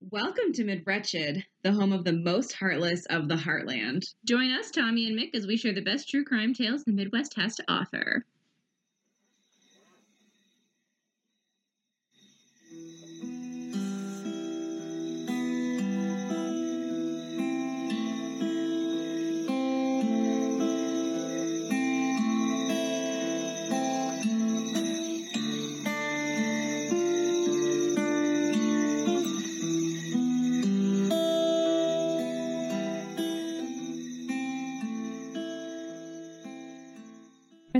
Welcome to Mid Wretched, the home of the most heartless of the heartland. Join us, Tommy and Mick, as we share the best true crime tales the Midwest has to offer.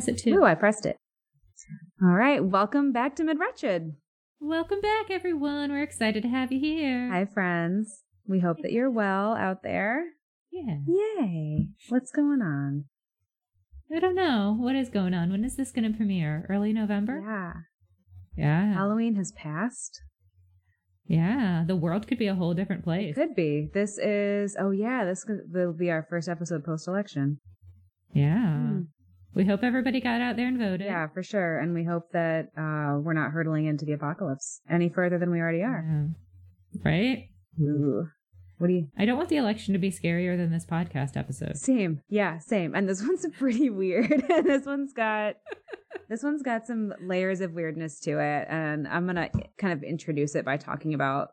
Press it too. Ooh, I pressed it. All right, welcome back to Mid Wretched. Welcome back, everyone. We're excited to have you here. Hi, friends. We hope that you're well out there. Yeah. Yay! What's going on? I don't know. What is going on? When is this going to premiere? Early November? Yeah, Yeah. Halloween has passed. Yeah. The world could be a whole different place. Could be. This is. Oh yeah, this will be our first episode post election. Yeah. Hmm. We hope everybody got out there and voted. Yeah, for sure. And we hope that uh, we're not hurtling into the apocalypse any further than we already are. Yeah. Right? Ooh. What do you? I don't want the election to be scarier than this podcast episode. Same. Yeah, same. And this one's pretty weird. this one's got this one's got some layers of weirdness to it. And I'm gonna kind of introduce it by talking about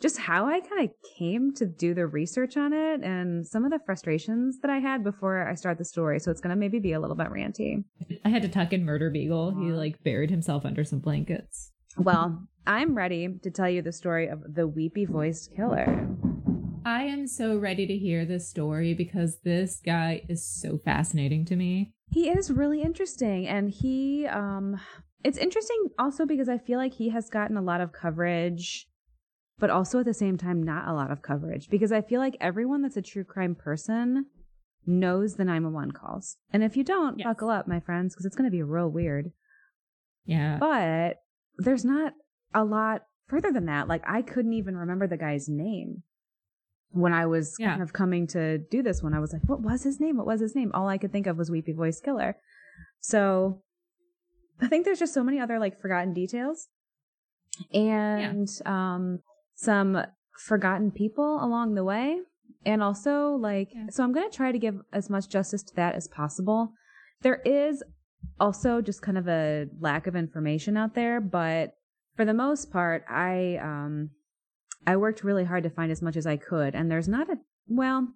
just how I kind of came to do the research on it and some of the frustrations that I had before I start the story. So it's gonna maybe be a little bit ranty. I had to tuck in Murder Beagle. He like buried himself under some blankets. Well, I'm ready to tell you the story of the weepy voiced killer. I am so ready to hear this story because this guy is so fascinating to me. He is really interesting and he um it's interesting also because I feel like he has gotten a lot of coverage but also at the same time not a lot of coverage because I feel like everyone that's a true crime person knows the 911 calls. And if you don't, Yes. buckle up my friends because it's going to be real weird. Yeah. But there's not a lot further than that. Like I couldn't even remember the guy's name. When I was Yeah. kind of coming to do this one, I was like, what was his name? What was his name? All I could think of was Weepy Voice Killer. So I think there's just so many other like forgotten details and um some forgotten people along the way. And also like Yeah. so I'm gonna try to give as much justice to that as possible. There is also just kind of a lack of information out there, but for the most part, I um I worked really hard to find as much as I could, and there's not a well,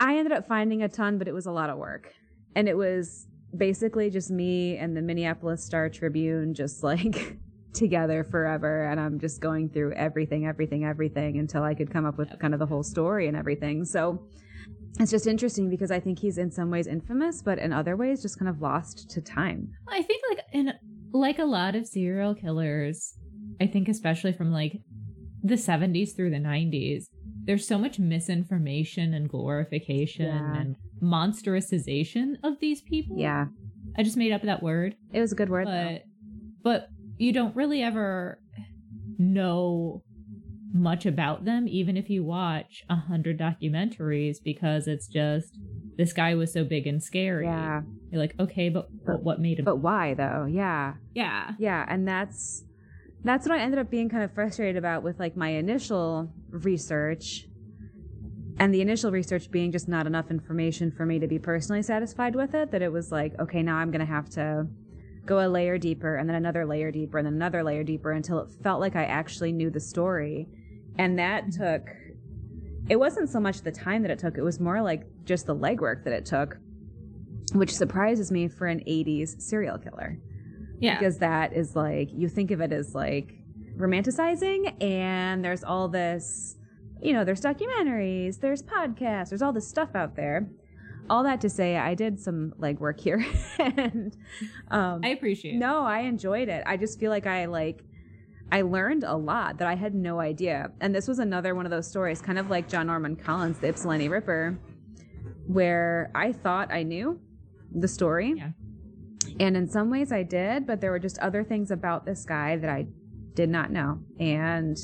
I ended up finding a ton, but it was a lot of work. And it was basically just me and the Minneapolis Star Tribune just like together forever and I'm just going through everything, everything, everything until I could come up with kind of the whole story and everything. So it's just interesting because I think he's in some ways infamous, but in other ways just kind of lost to time. I think like in like a lot of serial killers, I think especially from like the 70s through the 90s, there's so much misinformation and glorification Yeah. and monsterousization of these people. Yeah. I just made up that word, It was a good word. but but you don't really ever know much about them even if you watch a hundred documentaries because it's just this guy was so big and scary. Yeah. You're like, okay, but, but what made him But why though? Yeah. Yeah. Yeah, and that's that's what I ended up being kind of frustrated about with like my initial research and the initial research being just not enough information for me to be personally satisfied with it that it was like okay now i'm going to have to go a layer deeper and then another layer deeper and then another layer deeper until it felt like i actually knew the story. And that took it wasn't so much the time that it took it was more like just the legwork that it took which surprises me for an 80s serial killer. Yeah. because that is like you think of it as like romanticizing and there's all this you know there's documentaries there's podcasts there's all this stuff out there all that to say i did some legwork here and um I appreciate it. no i enjoyed it i just feel like i like i learned a lot that i had no idea and this was another one of those stories kind of like john norman collins the ypsilanti ripper where i thought i knew the story Yeah. and in some ways I did, but there were just other things about this guy that I did not know. And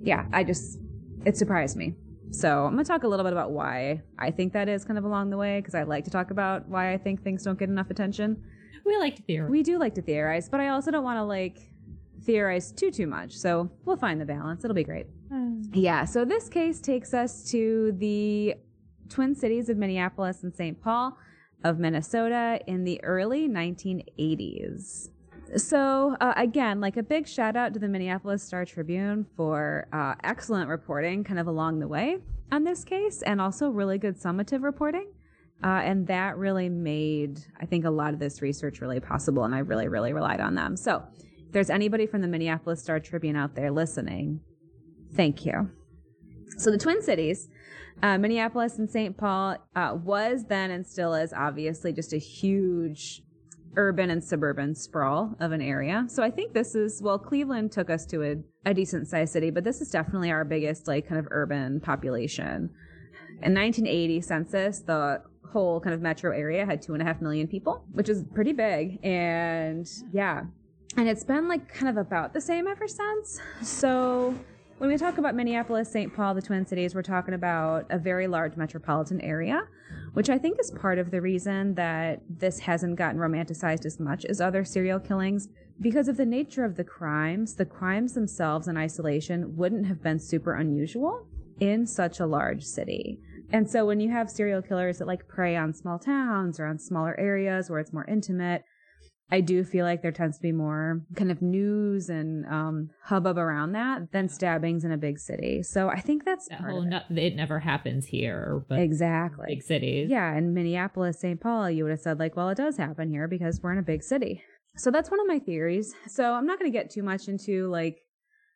yeah, I just, it surprised me. So I'm going to talk a little bit about why I think that is kind of along the way, because I like to talk about why I think things don't get enough attention. We like to theorize. We do like to theorize, but I also don't want to like theorize too, too much. So we'll find the balance. It'll be great. Uh, Yeah, so this case takes us to the Twin Cities of Minneapolis and St. Paul of Minnesota in the early 1980s. So, uh, again, like a big shout out to the Minneapolis Star Tribune for uh, excellent reporting kind of along the way on this case and also really good summative reporting. Uh, and that really made, I think, a lot of this research really possible. And I really, really relied on them. So, if there's anybody from the Minneapolis Star Tribune out there listening, thank you. So, the Twin Cities, uh, Minneapolis and St. Paul, uh, was then and still is obviously just a huge urban and suburban sprawl of an area. So I think this is, well, Cleveland took us to a, a decent sized city, but this is definitely our biggest, like, kind of urban population. In 1980 census, the whole kind of metro area had two and a half million people, which is pretty big. And yeah, and it's been like kind of about the same ever since. So when we talk about Minneapolis, St. Paul, the Twin Cities, we're talking about a very large metropolitan area, which I think is part of the reason that this hasn't gotten romanticized as much as other serial killings. Because of the nature of the crimes, the crimes themselves in isolation wouldn't have been super unusual in such a large city. And so when you have serial killers that like prey on small towns or on smaller areas where it's more intimate, I do feel like there tends to be more kind of news and um, hubbub around that than stabbings in a big city. So I think that's That whole it. no- it never happens here, but exactly. big cities. Yeah, in Minneapolis, St. Paul, you would have said, like, well, it does happen here because we're in a big city. So that's one of my theories. So I'm not going to get too much into like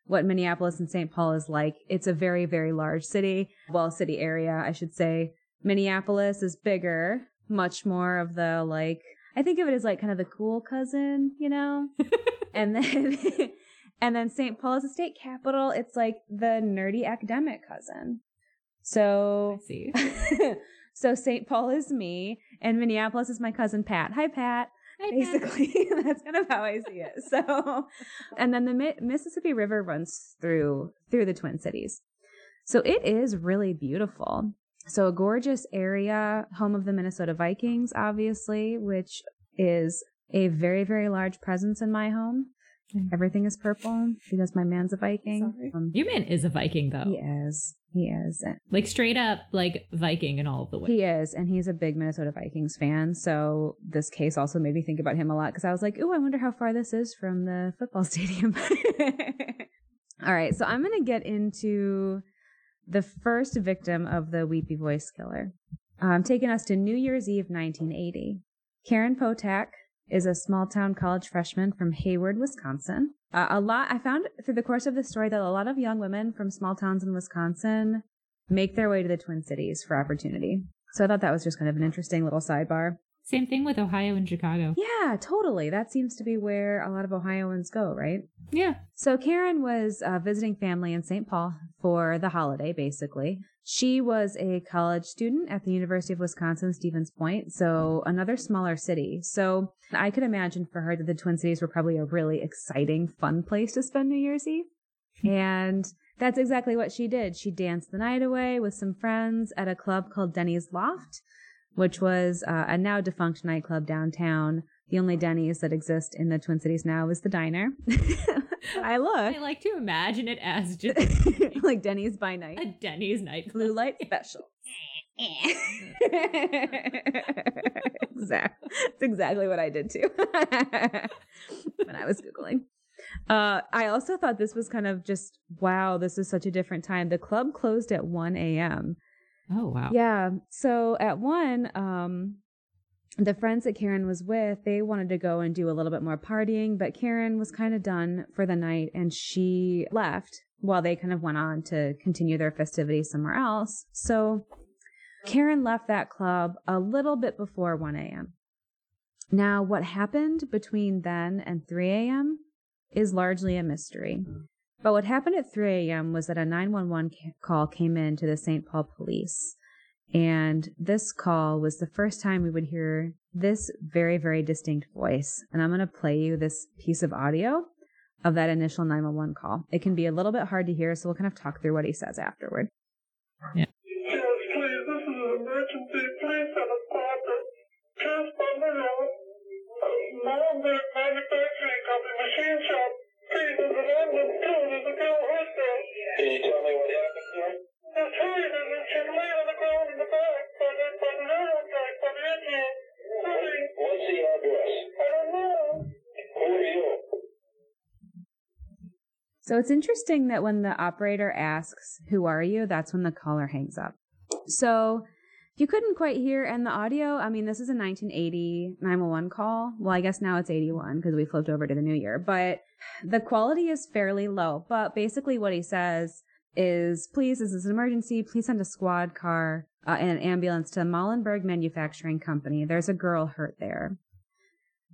what Minneapolis and St. Paul is like. It's a very, very large city. Well, city area, I should say. Minneapolis is bigger, much more of the like, I think of it as like kind of the cool cousin, you know? and then. And then St. Paul is the state capital. It's like the nerdy academic cousin. So I see. so St. Paul is me, and Minneapolis is my cousin Pat. Hi, Pat. Hi, Pat. Basically, that's kind of how I see it. So, and then the Mi- Mississippi River runs through through the Twin Cities, so it is really beautiful. So a gorgeous area, home of the Minnesota Vikings, obviously, which is a very very large presence in my home. Mm. Everything is purple because my man's a Viking. Sorry. Um, Your man is a Viking though. he is. He is. Like straight up like Viking in all of the ways. He is, and he's a big Minnesota Vikings fan. So this case also made me think about him a lot because I was like, "Ooh, I wonder how far this is from the football stadium." All right, so I'm gonna get into the first victim of the Weepy Voice Killer. Um, taking us to New Year's Eve, 1980. Karen Potack is a small town college freshman from Hayward, Wisconsin. Uh, a lot I found through the course of the story that a lot of young women from small towns in Wisconsin make their way to the Twin Cities for opportunity. So I thought that was just kind of an interesting little sidebar. Same thing with Ohio and Chicago. Yeah, totally. That seems to be where a lot of Ohioans go, right? Yeah. So Karen was uh, visiting family in St. Paul for the holiday, basically. She was a college student at the University of Wisconsin Stevens Point, so another smaller city. So I could imagine for her that the Twin Cities were probably a really exciting, fun place to spend New Year's Eve. And that's exactly what she did. She danced the night away with some friends at a club called Denny's Loft, which was uh, a now defunct nightclub downtown. The only Denny's that exist in the Twin Cities now is the diner. I look. I like to imagine it as just like Denny's by night. a Denny's night. Blue light special. exactly. It's exactly what I did too when I was Googling. Uh, I also thought this was kind of just, wow, this is such a different time. The club closed at 1 a.m. Oh wow. Yeah. So at 1, um, the friends that Karen was with, they wanted to go and do a little bit more partying, but Karen was kind of done for the night and she left while they kind of went on to continue their festivities somewhere else. So Karen left that club a little bit before 1 a.m. Now, what happened between then and 3 a.m. is largely a mystery. But what happened at 3 a.m. was that a 911 ca- call came in to the St. Paul police. And this call was the first time we would hear this very, very distinct voice. And I'm going to play you this piece of audio of that initial 911 call. It can be a little bit hard to hear, so we'll kind of talk through what he says afterward. Yes, please. This is an emergency. Please have a call to Transformer Road, uh, Mountain Manufacturing Company, machine shop. Can you tell me what happened to and she's on the ground in the the, the the. What's the address? I don't know. Who are you? So it's interesting that when the operator asks, Who are you? that's when the caller hangs up. So if you couldn't quite hear in the audio, I mean, this is a 1980 911 call. Well, I guess now it's 81 because we flipped over to the new year, but the quality is fairly low. But basically, what he says is, Please, this is an emergency. Please send a squad car uh, and an ambulance to Mollenberg Manufacturing Company. There's a girl hurt there.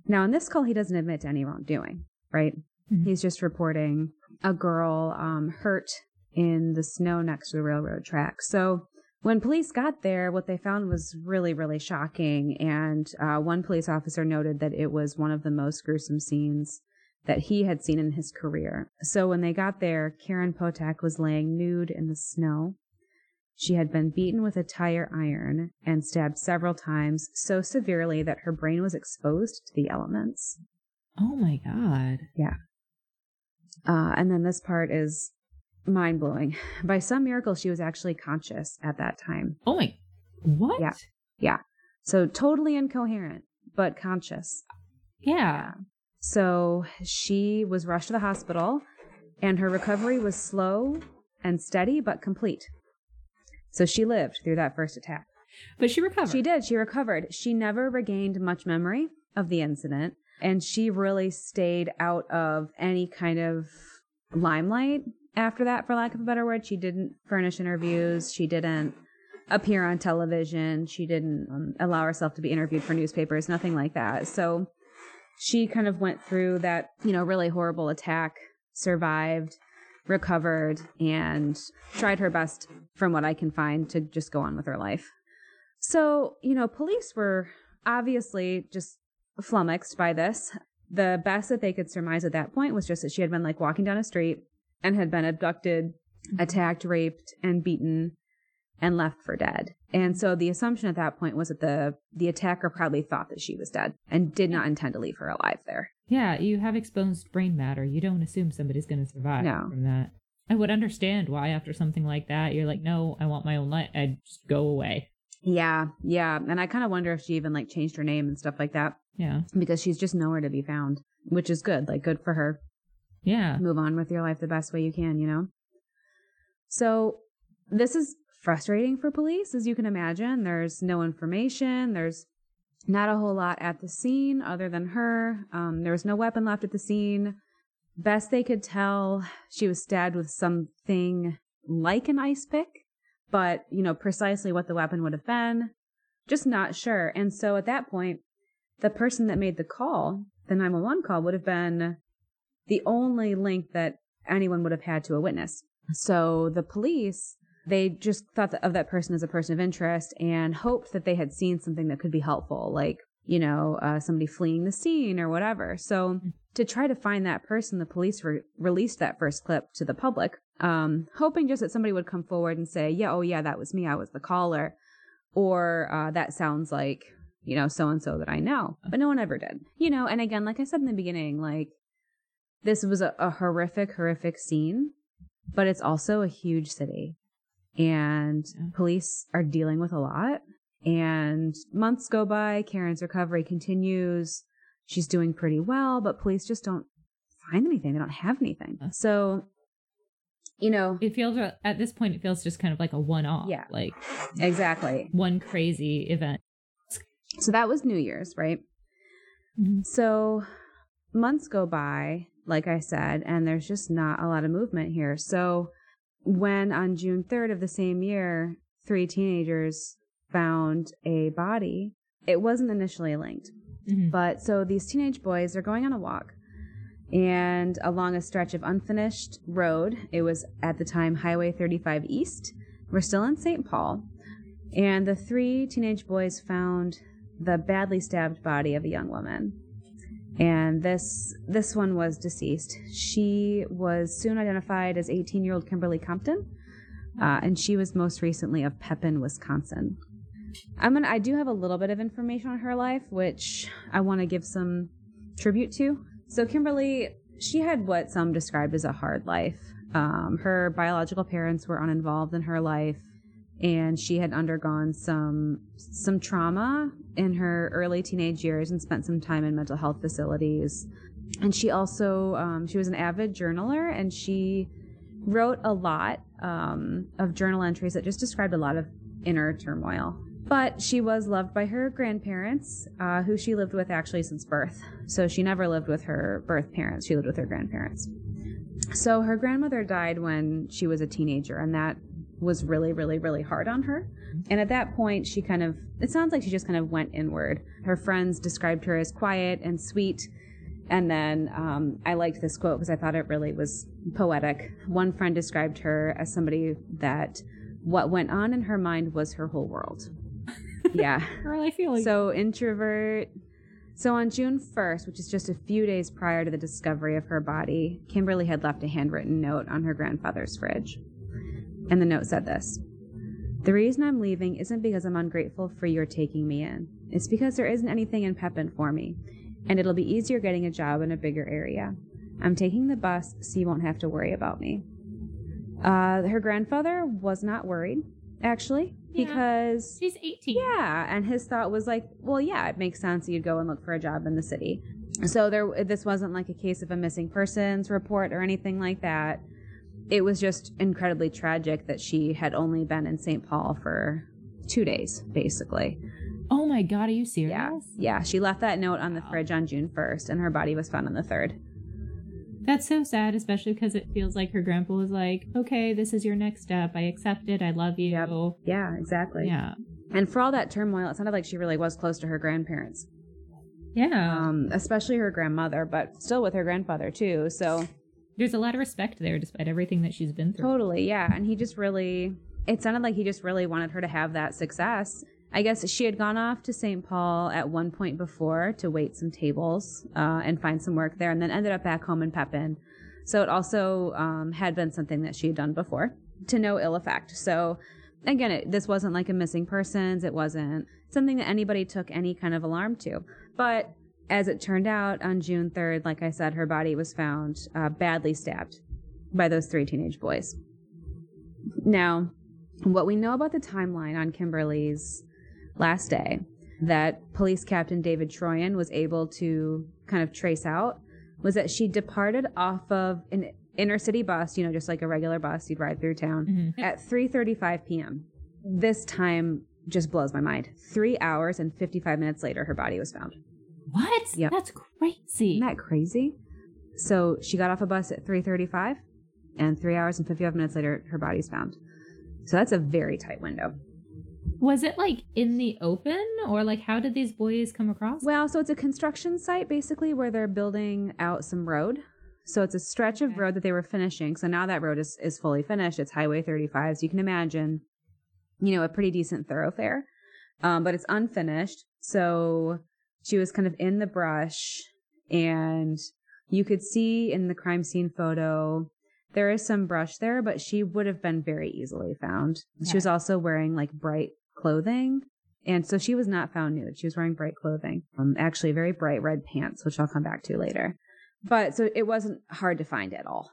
Now, in this call, he doesn't admit to any wrongdoing, right? Mhm. He's just reporting a girl um, hurt in the snow next to the railroad track. So when police got there, what they found was really, really shocking. And uh, one police officer noted that it was one of the most gruesome scenes that he had seen in his career. So when they got there, Karen Potack was laying nude in the snow. She had been beaten with a tire iron and stabbed several times so severely that her brain was exposed to the elements. Oh my god. Yeah. Uh, and then this part is mind blowing. By some miracle, she was actually conscious at that time. Oh my. What? Yeah. So totally incoherent, but conscious. Yeah. So she was rushed to the hospital, and her recovery was slow and steady, but complete. So she lived through that first attack. But she recovered. She did. She recovered. She never regained much memory of the incident, and she really stayed out of any kind of limelight after that, for lack of a better word. She didn't furnish interviews. She didn't appear on television. She didn't um, allow herself to be interviewed for newspapers, nothing like that. So she kind of went through that, you know, really horrible attack, survived, recovered, and tried her best, from what I can find, to just go on with her life. So, you know, police were obviously just flummoxed by this. The best that they could surmise at that point was just that she had been like walking down a street and had been abducted, mm-hmm. attacked, raped, and beaten and left for dead. And so the assumption at that point was that the the attacker probably thought that she was dead and did not intend to leave her alive there. Yeah, you have exposed brain matter. You don't assume somebody's going to survive No. from that. I would understand why after something like that you're like, no, I want my own life. I just go away. Yeah, yeah. And I kind of wonder if she even like changed her name and stuff like that Yeah, because she's just nowhere to be found, which is good. Like good for her. Yeah. move on with your life the best way you can, you know? So, this is frustrating for police, as you can imagine. There's no information, there's not a whole lot at the scene other than her. Um, there was no weapon left at the scene. Best they could tell, she was stabbed with something like an ice pick, but, you know, precisely what the weapon would have been, just not sure. And so at that point, the person that made the call, the 911 call, would have been the only link that anyone would have had to a witness. So the police, they just thought of that person as a person of interest and hoped that they had seen something that could be helpful, like, you know, uh, somebody fleeing the scene or whatever. So to try to find that person, the police re- released that first clip to the public, um, hoping just that somebody would come forward and say, yeah, oh yeah, that was me. I was the caller. Or uh, that sounds like, you know, so and so that I know. But no one ever did. You know, and again, like I said in the beginning, like, this was a, a horrific, horrific scene, but it's also a huge city. And police are dealing with a lot. And months go by, Karen's recovery continues. She's doing pretty well, but police just don't find anything. They don't have anything. So, you know, It feels at this point it feels just kind of like a one-off. Yeah. like exactly. one crazy event. So that was New Year's, right? Mm-hmm. So months go by, like I said, and there's just not a lot of movement here. So when on June 3rd of the same year, three teenagers found a body, it wasn't initially linked. Mhm. But so these teenage boys are going on a walk and along a stretch of unfinished road. It was at the time Highway 35 East. We're still in St. Paul. And the three teenage boys found the badly stabbed body of a young woman. And this this one was deceased. She was soon identified as 18-year-old Kimberly Compton, uh, and she was most recently of Pepin, Wisconsin. I'm gonna. I do have a little bit of information on her life, which I want to give some tribute to. So Kimberly, she had what some described as a hard life. Um, her biological parents were uninvolved in her life, and she had undergone some some trauma in her early teenage years and spent some time in mental health facilities. And she also um, she was an avid journaler, and she wrote a lot um, of journal entries that just described a lot of inner turmoil. But she was loved by her grandparents, uh, who she lived with actually since birth. So she never lived with her birth parents, she lived with her grandparents. So her grandmother died when she was a teenager, and that was really, really, really hard on her. And at that point, she kind of, it sounds like she just kind of went inward. Her friends described her as quiet and sweet. And then um, I liked this quote because I thought it really was poetic. One friend described her as somebody that what went on in her mind was her whole world. Yeah. Girl, I feel like So introvert. So on June 1st, which is just a few days prior to the discovery of her body, Kimberly had left a handwritten note on her grandfather's fridge. And the note said this The reason I'm leaving isn't because I'm ungrateful for your taking me in. It's because there isn't anything in Pepin for me, and it'll be easier getting a job in a bigger area. I'm taking the bus so you won't have to worry about me. Uh, her grandfather was not worried, actually, Yeah. because she's 18. yeah, and his thought was like, well, yeah, it makes sense you'd go and look for a job in the city. So there, this wasn't like a case of a missing persons report or anything like that. It was just incredibly tragic that she had only been in St. Paul for two days, basically. Oh my god, are you serious? Yeah, yeah. She left that note on the Wow. fridge on June first, and her body was found on the third. That's so sad, especially because it feels like her grandpa was like, "Okay, this is your next step. I accept it. I love you." Yep. Yeah, exactly. Yeah. And for all that turmoil, it sounded like she really was close to her grandparents. Yeah. um, especially her grandmother, but still with her grandfather too. So There's a lot of respect there, despite everything that she's been through. totally, yeah. And he just really, it sounded like he just really wanted her to have that success. I guess she had gone off to St. Paul at one point before to wait some tables uh, and find some work there, and then ended up back home in Pepin. So it also um, had been something that she had done before to no ill effect. So again, it, this wasn't like a missing persons. It wasn't something that anybody took any kind of alarm to. But as it turned out, on June 3rd, like I said, her body was found uh, badly stabbed by those three teenage boys. Now, what we know about the timeline on Kimberly's last day that police captain David Troyan was able to kind of trace out was that she departed off of an inner city bus, you know, just like a regular bus you'd ride through town Mhm. at 3:35 p.m. This time just blows my mind. 3 hours and 55 minutes later her body was found. What? Yep. That's crazy. Isn't that crazy? So she got off a bus at 3:35 and 3 hours and 55 minutes later her body's found. So that's a very tight window. Was it like in the open, or like how did these boys come across? Well, so it's a construction site basically where they're building out some road. So it's a stretch of Okay. road that they were finishing. So now that road is, is fully finished. It's Highway 35. So you can imagine, you know, a pretty decent thoroughfare. Um, but it's unfinished. So she was kind of in the brush and you could see in the crime scene photo there is some brush there, but she would have been very easily found. She was also wearing like bright clothing. And so she was not found nude. She was wearing bright clothing. Um, actually very bright red pants, which I'll come back to later. But so it wasn't hard to find at all.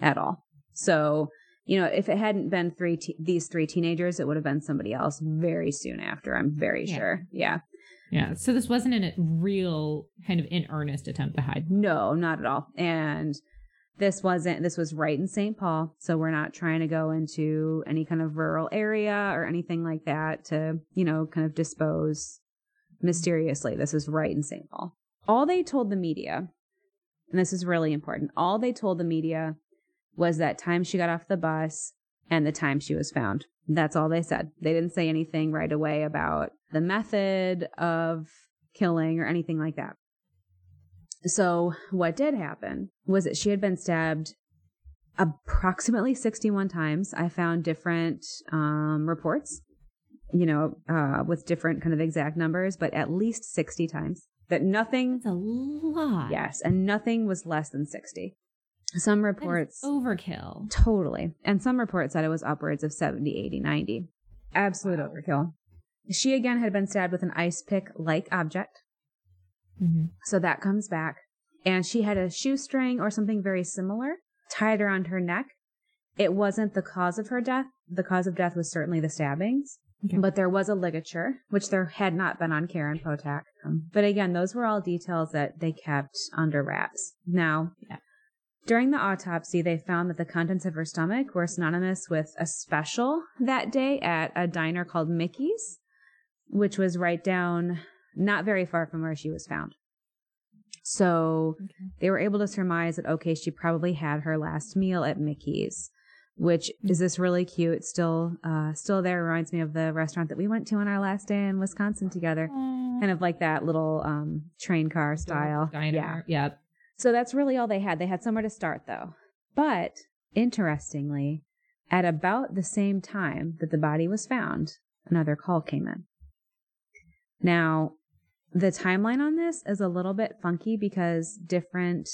At all. So, you know, if it hadn't been three te- these three teenagers, it would have been somebody else very soon after, I'm very Yeah. sure. Yeah. Yeah. So this wasn't a real kind of in earnest attempt to hide. No, not at all. And this wasn't this was right in St. Paul, so we're not trying to go into any kind of rural area or anything like that to, you know, kind of dispose mysteriously. This is right in St. Paul. All they told the media, and this is really important, all they told the media was that time she got off the bus and the time she was found. That's all they said. They didn't say anything right away about the method of killing or anything like that. So, what did happen was that she had been stabbed approximately 61 times. I found different um, reports, you know, uh, with different kind of exact numbers, but at least 60 times. That nothing, That's a lot. yes, and nothing was less than 60. Some reports, overkill. totally. And some reports said it was upwards of 70, 80, 90. Absolute Wow. overkill. She again had been stabbed with an ice pick like object. Mhm. So that comes back. and she had a shoestring or something very similar tied around her neck. It wasn't the cause of her death. The cause of death was certainly the stabbings, Okay. but there was a ligature, which there had not been on Karen Potack. But again, those were all details that they kept under wraps. Now, Yeah. During the autopsy, they found that the contents of her stomach were synonymous with a special that day at a diner called Mickey's, which was right down not very far from where she was found. So Okay. they were able to surmise that okay, she probably had her last meal at Mickey's, which is this really cute, still uh still there, reminds me of the restaurant that we went to on our last day in Wisconsin together. Kind of like that little um train car style. Yeah. Diner. So that's really all they had. They had somewhere to start though. But interestingly, at about the same time that the body was found, another call came in. Now, the timeline on this is a little bit funky because different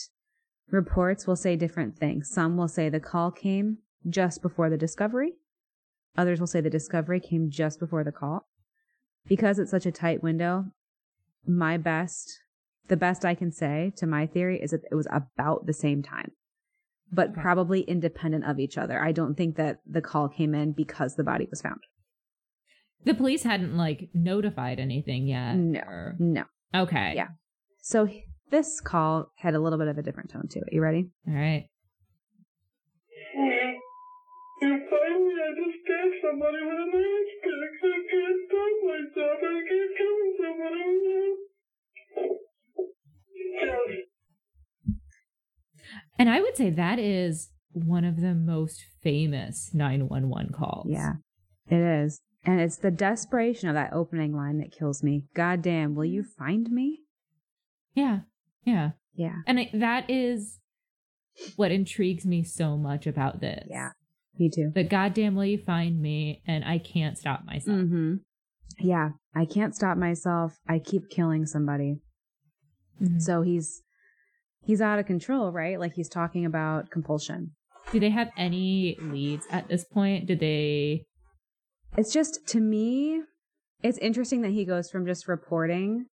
reports will say different things. Some will say the call came just before the discovery. Others will say the discovery came just before the call. Because it's such a tight window, my best the best I can say to my theory is that it was about the same time, but Okay. probably independent of each other. I don't think that the call came in because the body was found. The police hadn't like notified anything yet. No. or- No. Okay. Yeah. So this call had a little bit of a different tone to it. You ready? All right. Yeah. You finally I just stabbed somebody with a knife stick. I can't stop myself. I keep killing somebody. And I would say that is one of the most famous 911 calls. Yeah, it is. And it's the desperation of that opening line that kills me. God damn, will you find me? Yeah. Yeah. Yeah. And I, that is what intrigues me so much about this. Yeah. Me too. The goddamn will you find me and I can't stop myself. Mm-hmm. Yeah. I can't stop myself. I keep killing somebody. Mhm. So he's he's out of control, right? Like he's talking about compulsion. Do they have any leads at this point? Did they It's just to me, it's interesting that he goes from just reporting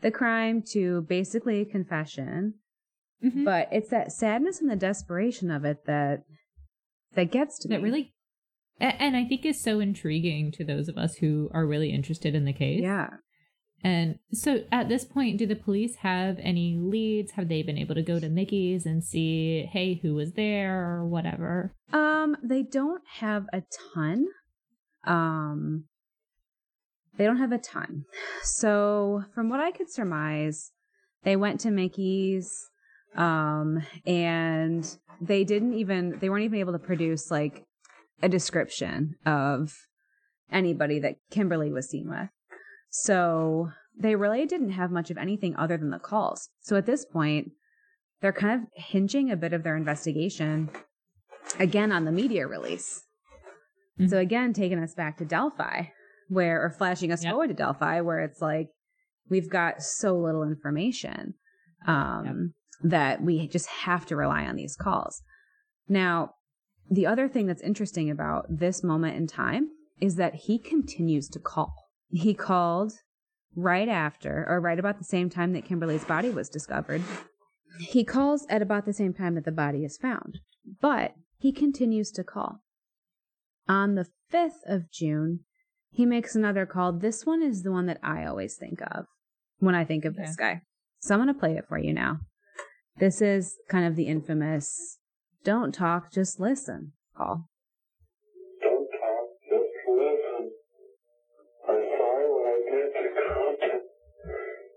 the crime to basically a confession. Mhm. But it's that sadness and the desperation of it that that gets to that me. really and I think is so intriguing to those of us who are really interested in the case. Yeah. And so at this point, do the police have any leads? Have they been able to go to Mickey's and see, hey, who was there or whatever? Um, they don't have a ton. Um, they don't have a ton. So, from what I could surmise, they went to Mickey's, um, and they didn't even they weren't even able to produce like a description of anybody that Kimberly was seen with. So they really didn't have much of anything other than the calls. So at this point, they're kind of hinging a bit of their investigation again on the media release. Mhm. So again, taking us back to Delphi, where or flashing us Yep. forward to Delphi, where it's like we've got so little information um, that we just have to rely on these calls. Now, the other thing that's interesting about this moment in time is that he continues to call. He called right after, or right about the same time that Kimberly's body was discovered. He calls at about the same time that the body is found, but he continues to call. On the 5th of June, he makes another call. This one is the one that I always think of when I think of this guy. So I'm going to play it for you now. This is kind of the infamous don't talk, just listen call.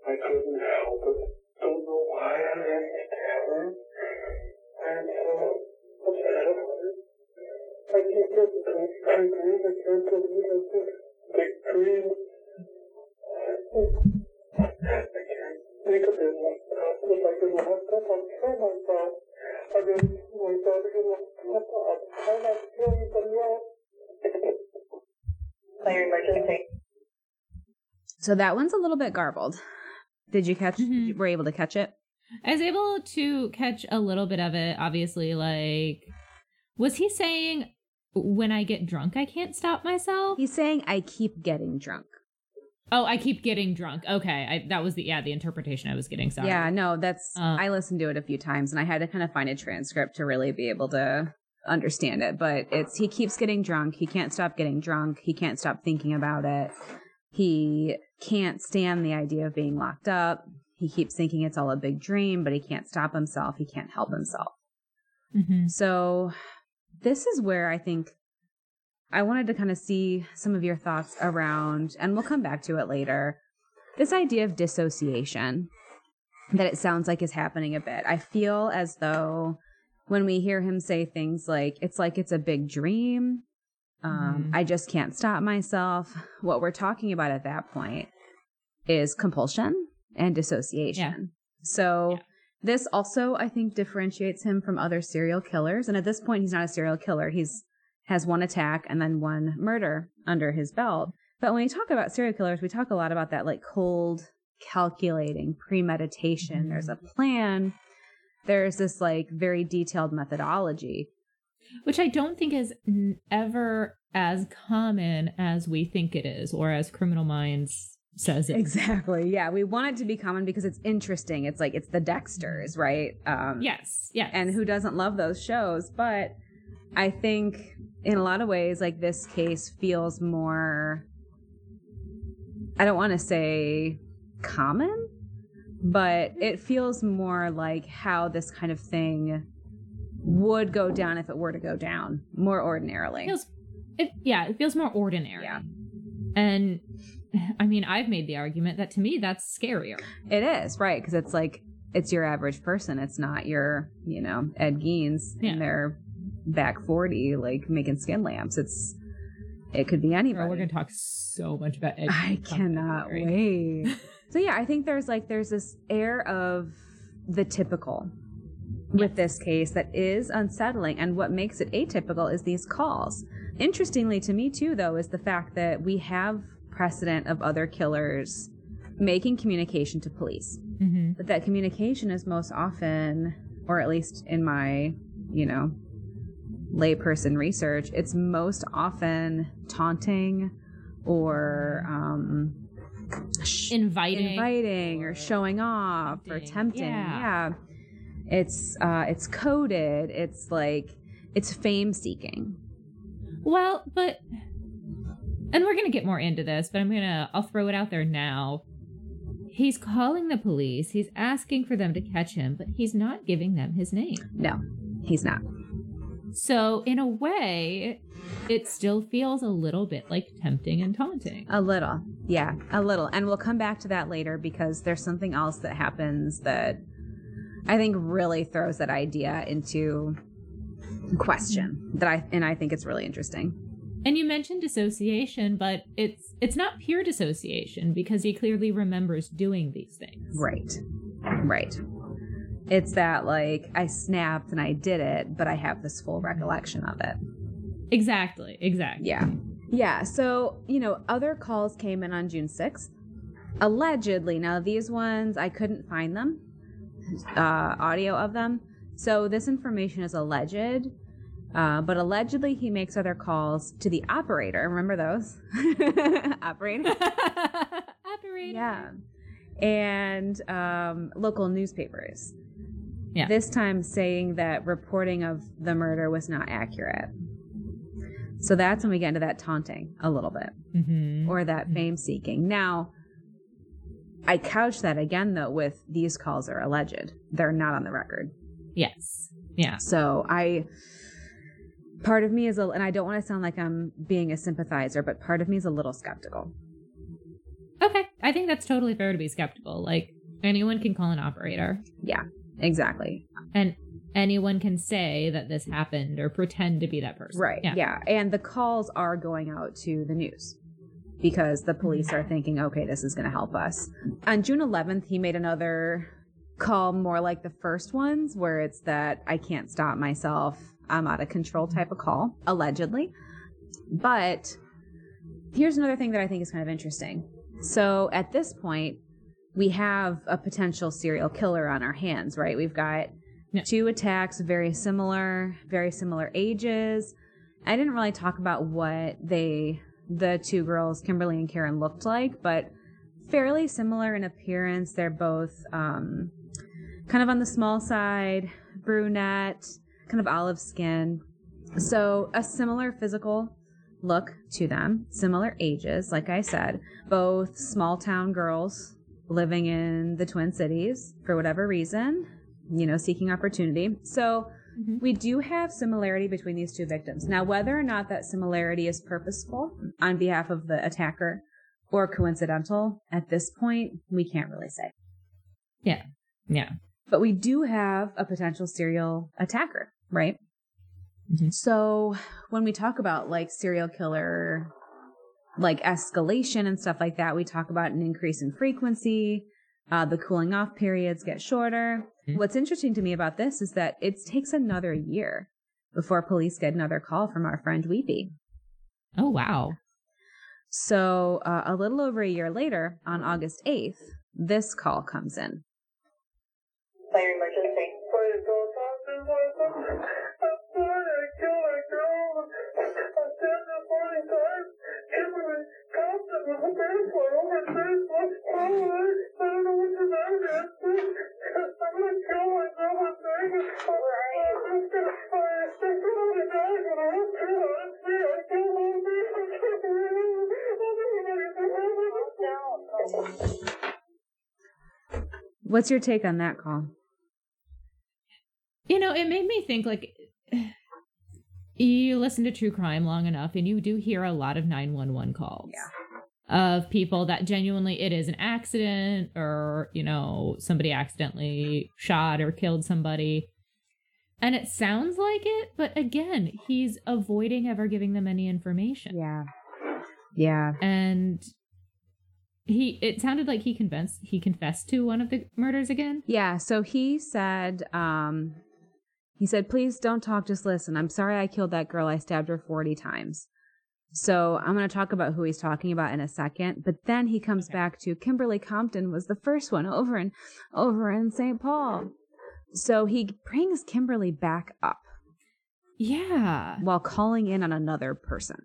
I couldn't help it. Don't know why I didn't stab her. I'm so upset about it. I keep getting big dreams. I can't believe I did. Big dreams. I can't think of it like that. If I get locked up, I'll kill myself. I didn't kill myself. I get locked up. I'll try not to kill anybody else. Player emergency. So that one's a little bit garbled. Did you catch? Mhm. Were you able to catch it? I was able to catch a little bit of it. Obviously, like, was he saying, when I get drunk, I can't stop myself? He's saying, "I keep getting drunk." Oh, I keep getting drunk. Okay, I, that was the yeah the interpretation I was getting. Sorry. Yeah, no, that's Uh, I listened to it a few times and I had to kind of find a transcript to really be able to understand it. But it's he keeps getting drunk. He can't stop getting drunk. He can't stop thinking about it. He can't stand the idea of being locked up. He keeps thinking it's all a big dream, but he can't stop himself. He can't help himself. Mhm. So this is where I think I wanted to kind of see some of your thoughts around, and we'll come back to it later. This idea of dissociation that it sounds like is happening a bit. I feel as though when we hear him say things like, it's like it's a big dream, um, Mhm. I just can't stop myself. What we're talking about at that point is compulsion and dissociation. So Yeah. this also, I think, differentiates him from other serial killers. And at this point, he's not a serial killer. He's has one attack and then one murder under his belt. But when we talk about serial killers, we talk a lot about that like cold, calculating, premeditation. Mhm. There's a plan. There's this like very detailed methodology. Which I don't think is n- ever as common as we think it is, or as Criminal Minds says it. Exactly. Yeah. We want it to be common because it's interesting. It's like it's the Dexters, right? Um, Yes. Yes. and who doesn't love those shows but i think in a lot of ways like this case feels more i don't want to say common but it feels more like how this kind of thing would go down if it were to go down more ordinarily. Feels it yeah it feels more ordinary. Yeah. and i mean i've made the argument that to me that's scarier. It is right because it's like it's your average person it's not your you know ed geins Yeah. in their back 40 like making skin lamps. It's it could be anybody Girl, we're gonna talk so much about Ed I cannot wait. so yeah, I think there's like there's this air of the typical with this case that is unsettling and what makes it atypical is these calls. Interestingly to me too though is the fact that we have precedent of other killers making communication to police. Mhm. But that communication is most often or at least in my, you know, layperson research, it's most often taunting or um, sh- inviting inviting or showing off or Tempting. tempting. Yeah. Yeah. It's uh it's coded. It's like it's fame seeking. well but and we're gonna get more into this but i'm gonna i'll throw it out there now he's calling the police he's asking for them to catch him but he's not giving them his name No, he's not. so in a way it still feels a little bit like tempting and taunting A little. Yeah, a little. And we'll come back to that later because there's something else that happens that I think really throws that idea into question that I and I think it's really interesting. And you mentioned dissociation, but it's it's not pure dissociation because he clearly remembers doing these things. Right. Right. It's that like I snapped and I did it, but I have this full recollection of it. Exactly. Exactly. Yeah. Yeah. So, you know, other calls came in on June 6th. Allegedly. Now, these ones, I couldn't find them, uh, audio of them. So, this information is alleged. Uh, but allegedly, he makes other calls to the operator. Remember those? operator? Operator. Yeah. And um, local newspapers. Yeah. This time saying that reporting of the murder was not accurate. So that's when we get into that taunting a little bit hmm or that Mhm. fame seeking. Now, I couch that again though with these calls are alleged. They're not on the record. Yes. Yeah. So I part of me is a and I don't want to sound like I'm being a sympathizer, but part of me is a little skeptical. Okay. I think that's totally fair to be skeptical. Like anyone can call an operator, Yeah, exactly. and anyone can say that this happened or pretend to be that person. Right. Yeah. Yeah. And the calls are going out to the news because the police are mm-hmm. thinking, okay, this is going to help us. On June 11th, he made another call more like the first ones where it's that I can't stop myself. I'm out of control type of call, allegedly. But here's another thing that I think is kind of interesting. So at this point, we have a potential serial killer on our hands, right? We've got Yeah. two attacks, very similar, very similar ages. I didn't really talk about what they the two girls, Kimberly and Karen, looked like, but fairly similar in appearance. They're both um, kind of on the small side, brunette, kind of olive skin. So a similar physical look to them, similar ages, like I said, both small town girls living in the Twin Cities for whatever reason, you know, seeking opportunity. So Mhm. we do have similarity between these two victims. Now, whether or not that similarity is purposeful on behalf of the attacker or coincidental at this point, we can't really say. Yeah. Yeah. But we do have a potential serial attacker, right? Mhm. So when we talk about like serial killer, like escalation and stuff like that, we talk about an increase in frequency. Uh, the cooling off periods get shorter. Mhm. What's interesting to me about this is that it takes another year before police get another call from our friend Weepy. Oh, wow. So uh, a little over a year later, on August 8th, this call comes in. What's your take on that call? You know, it made me think like you listen to true crime long enough and you do hear a lot of 911 calls. Of people that genuinely it is an accident or, you know, somebody accidentally shot or killed somebody. And it sounds like it, but again, he's avoiding ever giving them any information. Yeah. Yeah. And he it sounded like he confessed he confessed to one of the murders again. Yeah, so he said, um, he said, please don't talk, just listen. I'm sorry I killed that girl. I stabbed her 40 times. So I'm going to talk about who he's talking about in a second. But then he comes back to Kimberly Compton was the first one over in, over in St. Paul. So he brings Kimberly back up Yeah. while calling in on another person.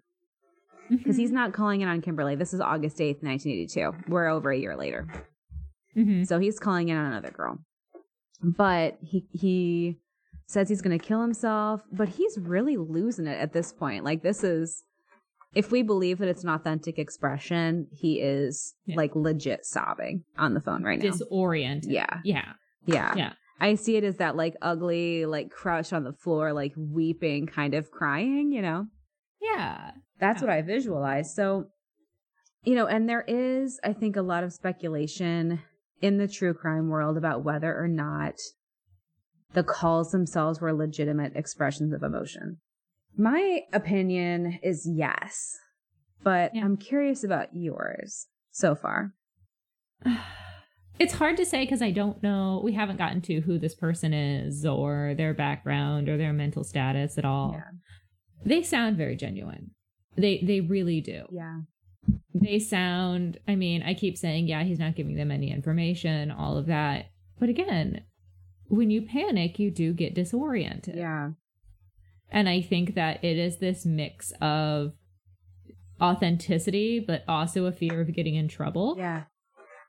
Because he's not calling in on Kimberly. This is August 8th, 1982. We're over a year later. Mhm. So he's calling in on another girl. But he he says he's going to kill himself, but he's really losing it at this point. Like this is if we believe that it's an authentic expression, he is Yeah. like legit sobbing on the phone right now. disoriented. yeah. Yeah. Yeah. Yeah. I see it as that like ugly like crouch on the floor like weeping kind of crying, you know. Yeah. That's Yeah. what I visualize. So, you know, and there is, I think, a lot of speculation in the true crime world about whether or not the calls themselves were legitimate expressions of emotion. My opinion is yes, but Yeah. I'm curious about yours so far. It's hard to say because I don't know. We haven't gotten to who this person is or their background or their mental status at all. Yeah. They sound very genuine. They they really do. Yeah. They sound. I mean, I keep saying, yeah, he's not giving them any information, all of that. But again, when you panic, you do get disoriented. Yeah. And I think that it is this mix of authenticity, but also a fear of getting in trouble Yeah.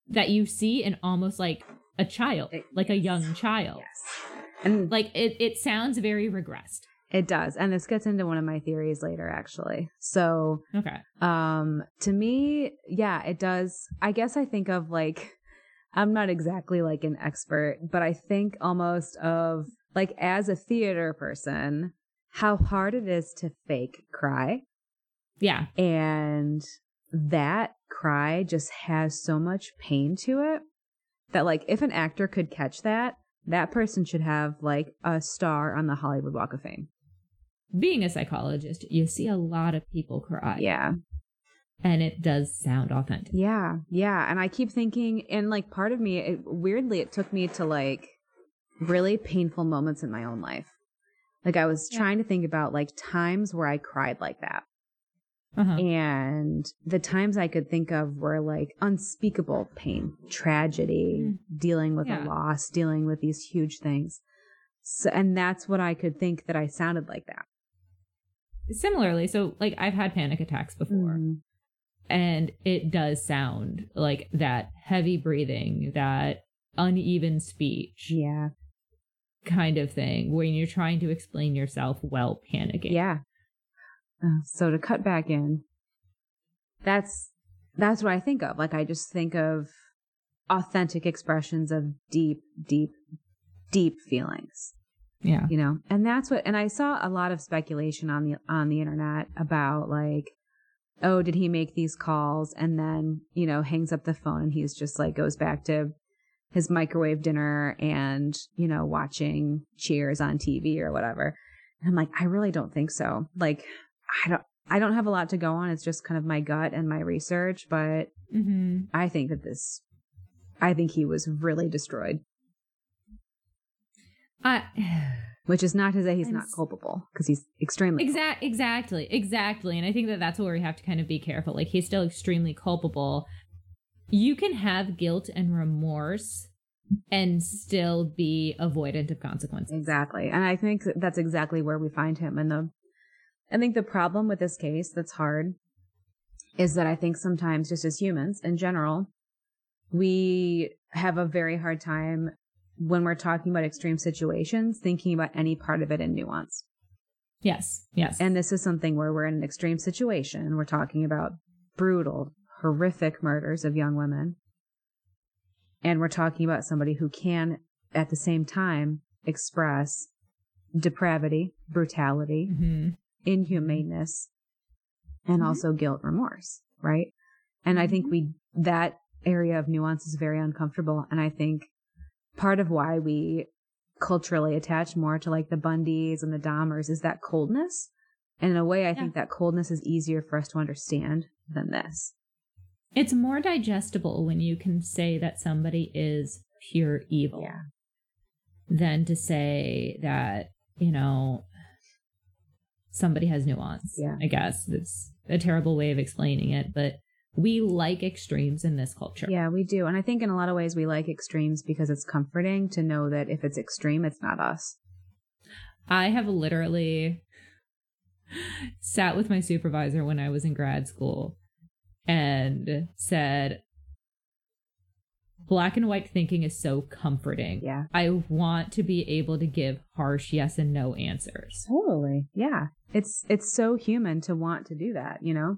that you see in almost like a child, It- like a young child. Yes. And Like it, it sounds very regressed. it does. And this gets into one of my theories later, actually. So, Okay. Um, to me, yeah, it does. I guess I think of like, I'm not exactly like an expert, but I think almost of like as a theater person, how hard it is to fake cry. Yeah. And that cry just has so much pain to it that like if an actor could catch that, that person should have like a star on the Hollywood Walk of Fame. Being a psychologist, you see a lot of people cry. Yeah. And it does sound authentic. Yeah, yeah. And I keep thinking, and like part of me, it, weirdly, it took me to like really painful moments in my own life. Like I was Yeah. trying to think about like times where I cried like that. Uh-huh. And the times I could think of were like unspeakable pain, tragedy, Mm. dealing with Yeah. a loss, dealing with these huge things. So, and that's what I could think that I sounded like that. similarly, so like I've had panic attacks before. Mhm. and it does sound like that heavy breathing, that uneven speech Yeah. Kind of thing when you're trying to explain yourself while panicking. Yeah. Uh, so to cut back in, that's that's what I think of. Like I just think of authentic expressions of deep, deep, deep feelings. Yeah. You know, and that's what. And I saw a lot of speculation on the on the internet about like, oh, did he make these calls and then you know hangs up the phone and he's just like goes back to his microwave dinner and you know watching Cheers on TV or whatever. And I'm like, I really don't think so. Like, I don't. I don't have a lot to go on. It's just kind of my gut and my research, but Mm-hmm. I think that this, I think he was really destroyed, I which is not to say he's And not culpable because he's extremely exact exactly exactly, and I think that that's where we have to kind of be careful. Like he's still extremely culpable. You can have guilt and remorse and still be avoidant of consequences. Exactly. And I think that's exactly where we find him. And the, I think the problem with this case that's hard is that I think sometimes just as humans in general, we have a very hard time when we're talking about extreme situations, thinking about any part of it in nuance. Yes. Yes. And this is something where we're in an extreme situation we're talking about brutal, horrific murders of young women. And we're talking about somebody who can, at the same time, express depravity, brutality, hmm inhumaneness, and Mhm. also guilt, remorse, right? And I think we, that area of nuance is very uncomfortable. And I think part of why we culturally attach more to like the Bundys and the Dahmers is that coldness. And in a way, I think that coldness is easier for us to understand than this. It's more digestible when you can say that somebody is pure evil than to say that, you know, somebody has nuance. Yeah. I guess it's a terrible way of explaining it, but we like extremes in this culture. Yeah, we do. And I think in a lot of ways we like extremes because it's comforting to know that if it's extreme, it's not us. I have literally sat with my supervisor when I was in grad school and said, Black and white thinking is so comforting. Yeah. I want to be able to give harsh yes and no answers. Totally. Yeah. It's it's so human to want to do that, you know?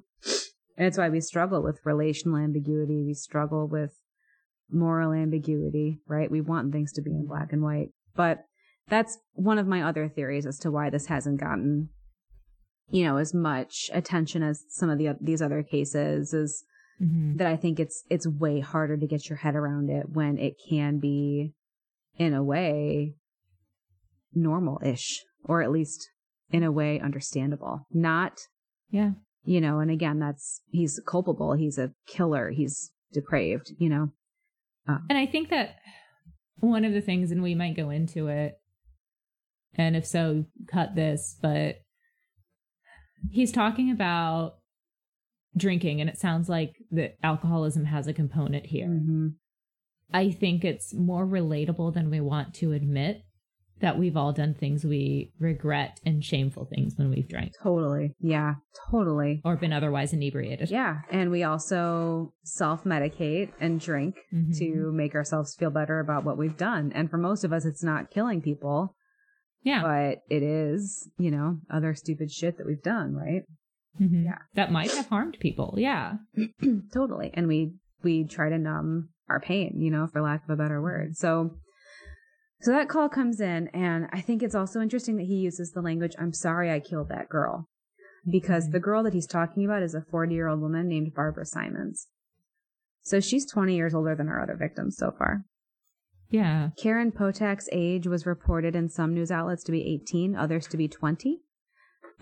And it's why we struggle with relational ambiguity. We struggle with moral ambiguity, right? We want things to be in black and white. But that's one of my other theories as to why this hasn't gotten, you know, as much attention as some of the these other cases is Mm-hmm. that I think it's it's way harder to get your head around it when it can be in a way normal-ish or at least in a way understandable. Not, Yeah. you know, and again that's he's culpable, he's a killer, he's depraved, you know. Um, And I think that one of the things, and we might go into it, and if so, cut this, but he's talking about drinking, and it sounds like that alcoholism has a component here. mhm. I think it's more relatable than we want to admit that we've all done things we regret and shameful things when we've drank Totally. Yeah, totally. or been otherwise inebriated. Yeah, and we also self-medicate and drink Mhm. to make ourselves feel better about what we've done. And for most of us it's not killing people. Yeah. but it is, you know, other stupid shit that we've done, right? Mhm. Yeah. That might have harmed people. Yeah. totally. And we we try to numb our pain, you know, for lack of a better word. So so that call comes in and I think it's also interesting that he uses the language I'm sorry I killed that girl. Because the girl that he's talking about is a 40-year-old woman named Barbara Simons. So she's 20 years older than our other victims so far. Yeah. Karen Potack's age was reported in some news outlets to be 18, others to be 20.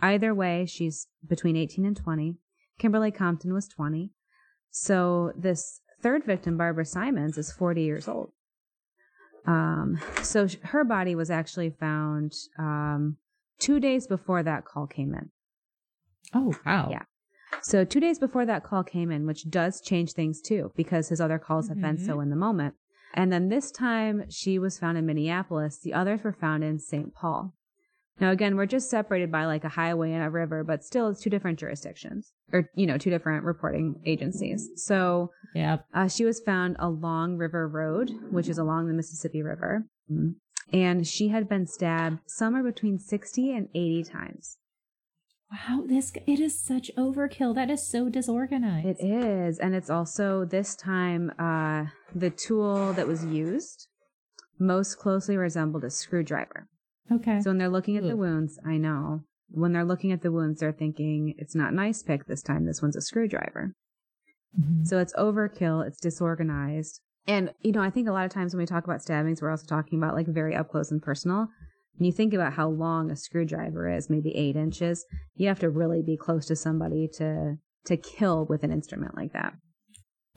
Either way, she's between 18 and 20. Kimberly Compton was 20. So this third victim, Barbara Simons, is 40 years old. Um, so sh- her body was actually found um, two days before that call came in. Oh, wow. Yeah. So two days before that call came in, which does change things too, because his other calls have been so in the moment. And then this time she was found in Minneapolis. The others were found in St. Paul. Now, again, we're just separated by like a highway and a river, but still it's two different jurisdictions or, you know, two different reporting agencies. So Yeah. uh, she was found along River Road, which is along the Mississippi River. Mm. And she had been stabbed somewhere between 60 and 80 times. Wow, this it is such overkill. That is so disorganized. It is. And it's also this time, uh, the tool that was used most closely resembled a screwdriver. Okay. So when they're looking at the wounds, I know when they're looking at the wounds, they're thinking it's not an ice pick this time. This one's a screwdriver. Mhm. So it's overkill. It's disorganized. And, you know, I think a lot of times when we talk about stabbings, we're also talking about like very up close and personal. When you think about how long a screwdriver is, maybe eight inches, you have to really be close to somebody to to kill with an instrument like that.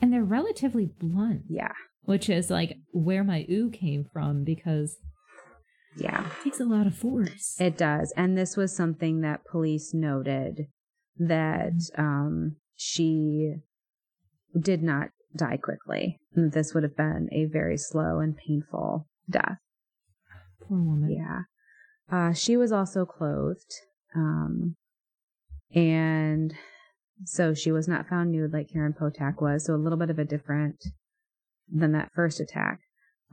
And they're relatively blunt, Yeah. which is like where my ooh came from because Yeah. it takes a lot of force. It does. And this was something that police noted that um, she did not die quickly. And This would have been a very slow and painful death. Poor woman. Yeah. Uh, she was also clothed. Um, and so she was not found nude like Karen Potack was. So a little bit of a different than that first attack.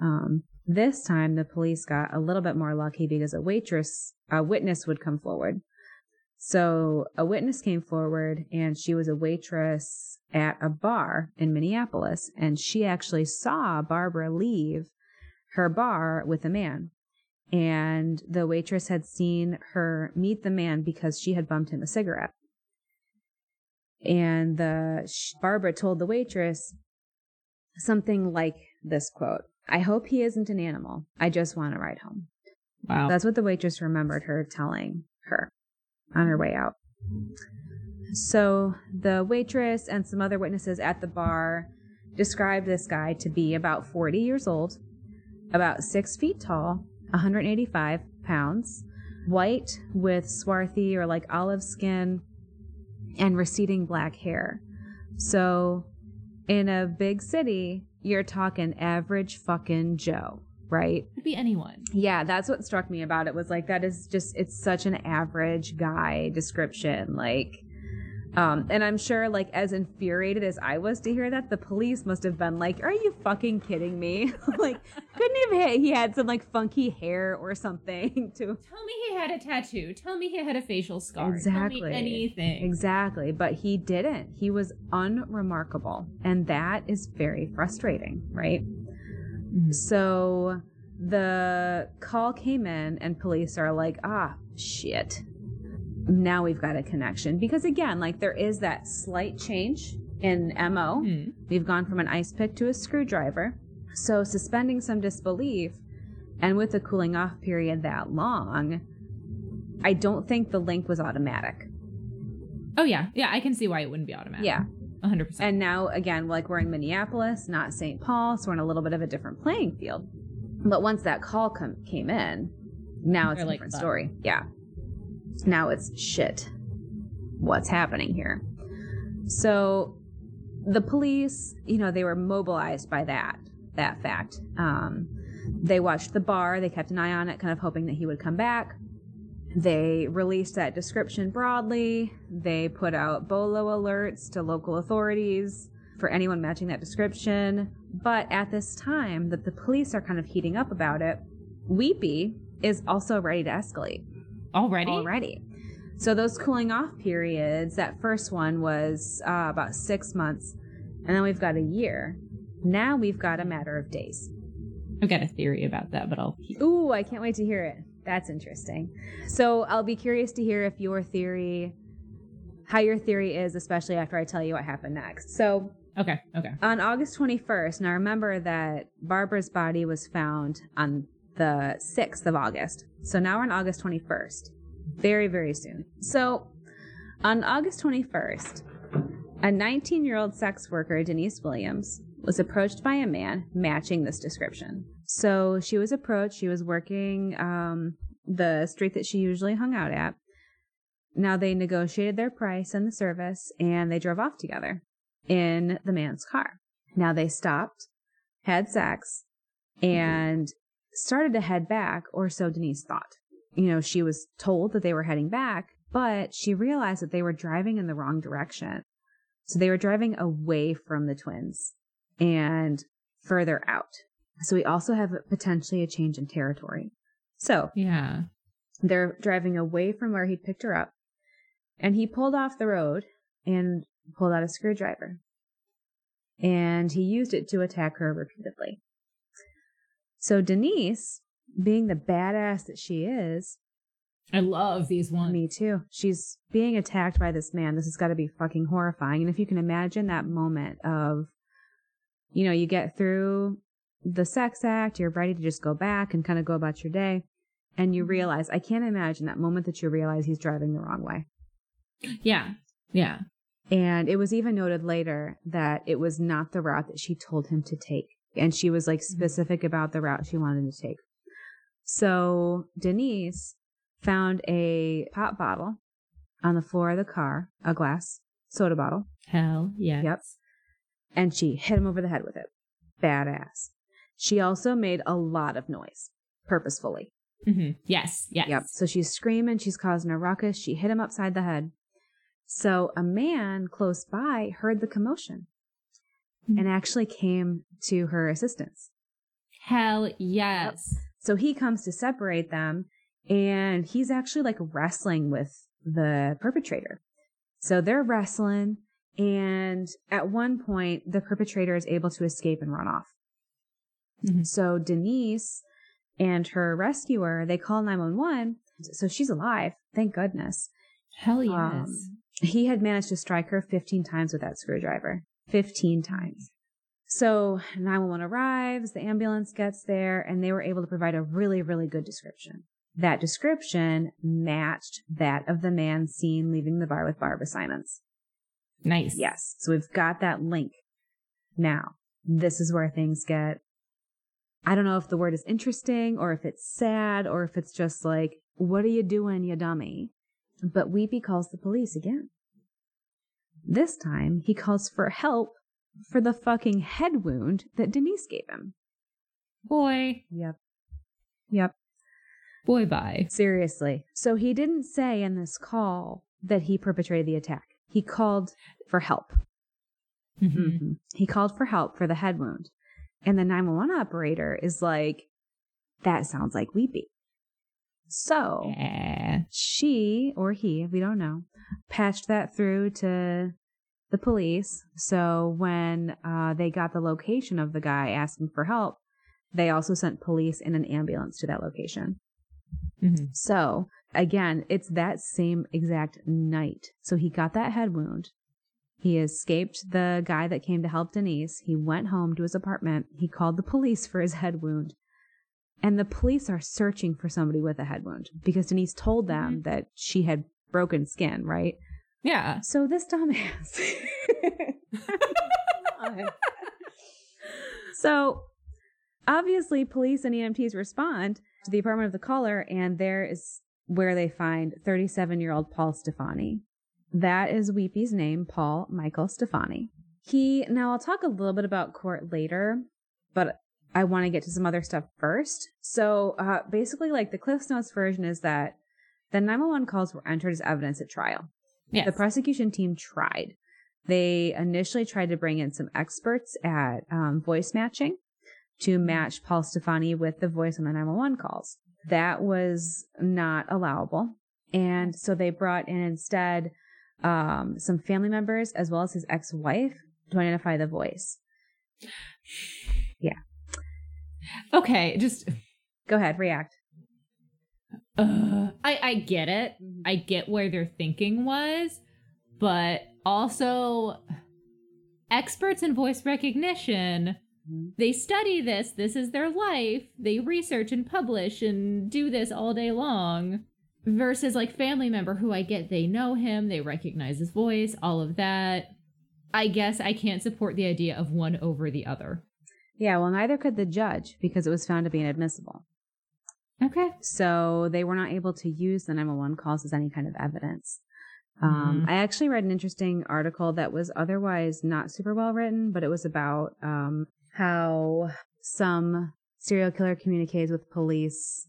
Um, this time the police got a little bit more lucky because a waitress, a witness would come forward. So a witness came forward and she was a waitress at a bar in Minneapolis and she actually saw Barbara leave her bar with a man. And the waitress had seen her meet the man because she had bumped him a cigarette. And the Barbara told the waitress something like this quote, I hope he isn't an animal. I just want to ride home. Wow. That's what the waitress remembered her telling her on her way out. So the waitress and some other witnesses at the bar described this guy to be about 40 years old, about six feet tall, 185 pounds, white with swarthy or like olive skin, and receding black hair. So in a big city, you're talking average fucking Joe, right? Could be anyone. Yeah, that's what struck me about it was like that is just it's such an average guy description like um and I'm sure like as infuriated as I was to hear that the police must have been like are you fucking kidding me? like couldn't have hit he had some like funky hair or something to Tell me he had a tattoo. Tell me he had a facial scar. Exactly. Anything. Exactly, but he didn't. He was unremarkable and that is very frustrating, right? Mhm. So the call came in, and police are like, ah, shit. Now we've got a connection. Because again, like there is that slight change in MO. Hmm. We've gone from an ice pick to a screwdriver. So suspending some disbelief, and with a cooling off period that long, I don't think the link was automatic. Oh yeah, yeah. I can see why it wouldn't be automatic. Yeah. hundred percent. And now, again, like we're in Minneapolis, not St. Paul, so we're in a little bit of a different playing field. But once that call come, came in, now it's They're a like, different story. Yeah. Now it's shit. What's happening here? So the police, you know, they were mobilized by that, that fact. Um, they watched the bar, they kept an eye on it, kind of hoping that he would come back. They released that description broadly. They put out BOLO alerts to local authorities for anyone matching that description. But at this time that the police are kind of heating up about it, Weepy is also ready to escalate Already? already. So those cooling off periods, that first one was uh, about six months, and then we've got a year. Now we've got a matter of days. I've got a theory about that, but I'll. Ooh, I can't wait to hear it. That's interesting. So I'll be curious to hear if your theory, how your theory is, especially after I tell you what happened next. So Okay. Okay. on August 21st, now remember that Barbara's body was found on the 6th of August. So now we're on August 21st. Very, very soon. So on August 21st, a 19 year old sex worker, Denise Williams, was approached by a man matching this description. So she was approached. She was working um, the street that she usually hung out at. Now they negotiated their price and the service, and they drove off together in the man's car. Now they stopped, had sex, and started to head back, or so Denise thought. you know, she was told that they were heading back, but she realized that they were driving in the wrong direction. So they were driving away from the twins and further out. So we also have potentially a change in territory. So Yeah. they're driving away from where he picked her up, and he pulled off the road and pulled out a screwdriver. And he used it to attack her repeatedly. So Denise, being the badass that she is, I love these ones. me too. She's being attacked by this man. This has got to be fucking horrifying. And if you can imagine that moment of, you know, you get through the sex act, you're ready to just go back and kind of go about your day. And you mm-hmm. realize, I can't imagine that moment that you realize he's driving the wrong way. Yeah. Yeah. And it was even noted later that it was not the route that she told him to take. And she was like specific about the route she wanted to take. So Denise found a pop bottle on the floor of the car, a glass soda bottle, Hell yeah. Yep. and she hit him over the head with it. Badass. She also made a lot of noise, purposefully. Mm-hmm. Yes. Yes. Yep. So she's screaming, she's causing a ruckus. She hit him upside the head. So a man close by heard the commotion Mhm. and actually came to her assistance. Hell yes. So he comes to separate them and he's actually like wrestling with the perpetrator. So they're wrestling and at one point the perpetrator is able to escape and run off. Mhm. So Denise and her rescuer, they call 911. So she's alive. Thank goodness. Hell yes. Um, he had managed to strike her 15 times with that screwdriver. 15 times. So 911 arrives, the ambulance gets there, and they were able to provide a really, really good description. That description matched that of the man seen leaving the bar with Barbara Simons. nice. Yes. So we've got that link. Now, this is where things get, I don't know if the word is interesting or if it's sad or if it's just like, what are you doing, you dummy? But Weepy calls the police again. This time, he calls for help for the fucking head wound that Denise gave him. Boy. Yep. Yep. Boy bye. Seriously. So he didn't say in this call that he perpetrated the attack. He called for help. Mhm. Mhm. He called for help for the head wound. And the 911 operator is like, that sounds like Weepy. So Yeah. she or he, we don't know, patched that through to the police. So when uh, they got the location of the guy asking for help, they also sent police in an ambulance to that location. Mhm. So again, it's that same exact night. So he got that head wound. He escaped the guy that came to help Denise. He went home to his apartment. He called the police for his head wound. And the police are searching for somebody with a head wound because Denise told them mm-hmm. that she had broken skin, right? Yeah. So this dumbass. so obviously, police and EMTs respond to the apartment of the caller, and there is where they find 37 year old Paul Stefani. That is Weepy's name, Paul Michael Stefani. He, now I'll talk a little bit about court later, but I want to get to some other stuff first. So uh, basically, like the Cliffs Notes version is that the 911 calls were entered as evidence at trial. Yes. The prosecution team tried. They initially tried to bring in some experts at um, voice matching to match Paul Stefani with the voice on the 911 calls. That was not allowable. And so they brought in instead um, some family members as well as his ex wife to identify the voice. okay. Just. Go ahead, react. Uh, I I get it. Mm-hmm. I get where their thinking was, but also experts in voice recognition. Mhm. They study this. This is their life. They research and publish and do this all day long. Versus like family member who I get they know him, they recognize his voice, all of that. I guess I can't support the idea of one over the other. Yeah, well, neither could the judge because it was found to be inadmissible. Okay. So they were not able to use the 911 calls as any kind of evidence. Um, Mhm. I actually read an interesting article that was otherwise not super well written, but it was about um, how some serial killer communicates with police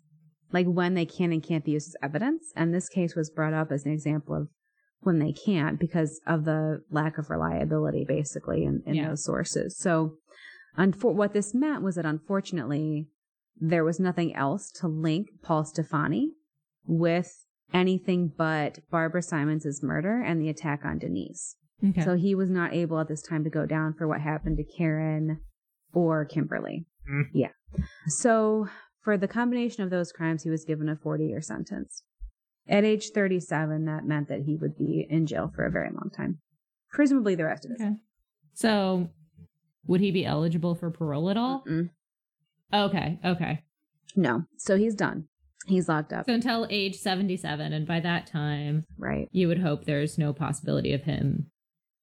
like when they can and can't be used as evidence. And this case was brought up as an example of when they can't because of the lack of reliability, basically, in, in Yeah. those sources. So, unfor- what this meant was that unfortunately, there was nothing else to link Paul Stefani with anything but Barbara Simons' murder and the attack on Denise. Okay. So he was not able at this time to go down for what happened to Karen or Kimberly. Mm. Yeah. So for the combination of those crimes, he was given a 40 year sentence. At age 37, that meant that he would be in jail for a very long time. Presumably the rest of his okay. So, would he be eligible for parole at all? Mm-mm. Okay. Okay. No. So he's done. He's locked up. So until age 77, and by that time, right. you would hope there's no possibility of him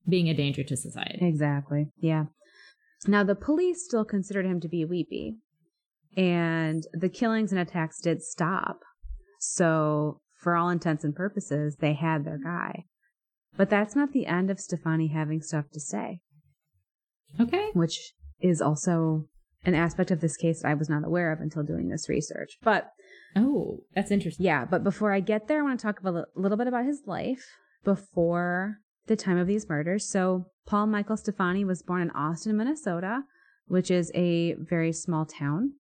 being a danger to society. Exactly. Yeah. Now, the police still considered him to be weepy, and the killings and attacks did stop. So, for all intents and purposes, they had their guy. But that's not the end of Stefani having stuff to say, Okay. which is also an aspect of this case that I was not aware of until doing this research. But Oh, that's interesting. yeah, but before I get there, I want to talk a little bit about his life before the time of these murders. So, Paul Michael Stefani was born in Austin, Minnesota, which is a very small town.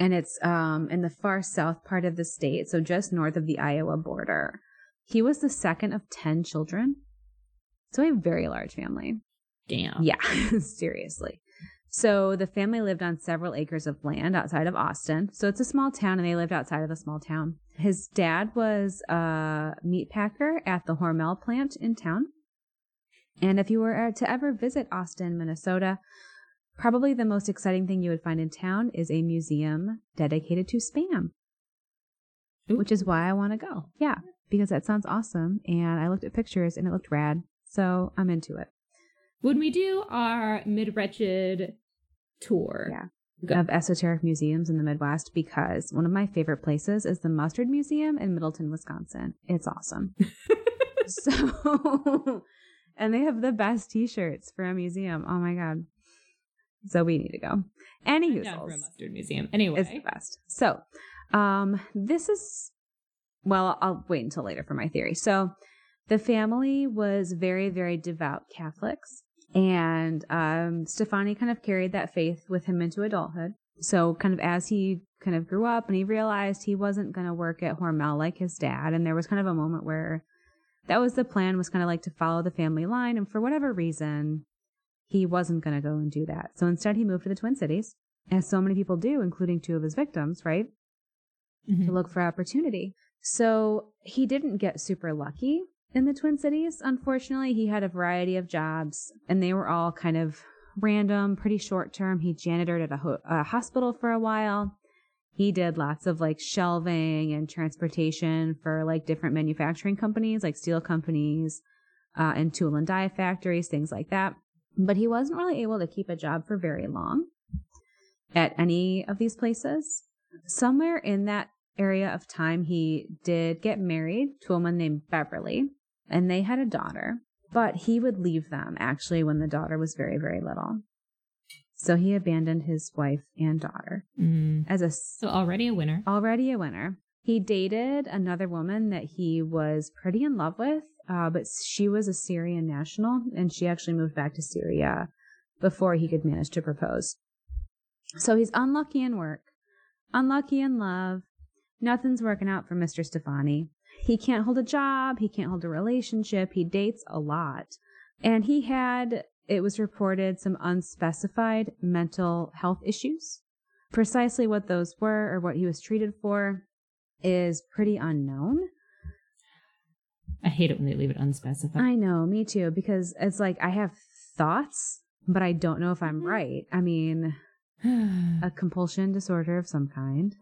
And it's um, in the far south part of the state, so just north of the Iowa border. He was the second of 10 children. So, a very large family. Damn. Yeah, seriously. So the family lived on several acres of land outside of Austin. So it's a small town and they lived outside of the small town. His dad was a meat packer at the Hormel plant in town. And if you were uh, to ever visit Austin, Minnesota, probably the most exciting thing you would find in town is a museum dedicated to spam, Ooh. which is why I want to go. Yeah, because that sounds awesome. And I looked at pictures and it looked rad. So I'm into it. When we do our mid wretched tour, Yeah. Go. of esoteric museums in the Midwest because one of my favorite places is the Mustard Museum in Middleton, Wisconsin. It's awesome. so, and they have the best T-shirts for a museum. Oh my god! So we need to go. Any down for a mustard museum. Anyway, is the best. So, um, this is well. I'll wait until later for my theory. So, the family was very, very devout Catholics, and um, Stefani kind of carried that faith with him into adulthood. So, kind of as he kind of grew up and he realized he wasn't going to work at Hormel like his dad, and there was kind of a moment where that was the plan was kind of like to follow the family line, and for whatever reason, he wasn't going to go and do that. So instead, he moved to the Twin Cities, as so many people do, including two of his victims, right? Mhm. to look for opportunity. So he didn't get super lucky in the Twin Cities. Unfortunately, he had a variety of jobs and they were all kind of random, pretty short term. He janitored at a, ho- a hospital for a while. He did lots of like shelving and transportation for like different manufacturing companies, like steel companies, uh, and tool and die factories, things like that. But he wasn't really able to keep a job for very long at any of these places somewhere in that area of time, he did get married to a woman named Beverly, and they had a daughter. But he would leave them actually when the daughter was very, very little. So he abandoned his wife and daughter Mm. as a So already a winner. already a winner. He dated another woman that he was pretty in love with, uh, but she was a Syrian national, and she actually moved back to Syria before he could manage to propose. So he's unlucky in work, unlucky in love. Nothing's working out for Mr. Stefani. He can't hold a job, he can't hold a relationship, he dates a lot. And he had, it was reported, some unspecified mental health issues. Precisely what those were or what he was treated for is pretty unknown. I hate it when they leave it unspecified. I know, me too, because it's like I have thoughts, but I don't know if I'm mm-hmm. right. I mean, a compulsion disorder of some kind,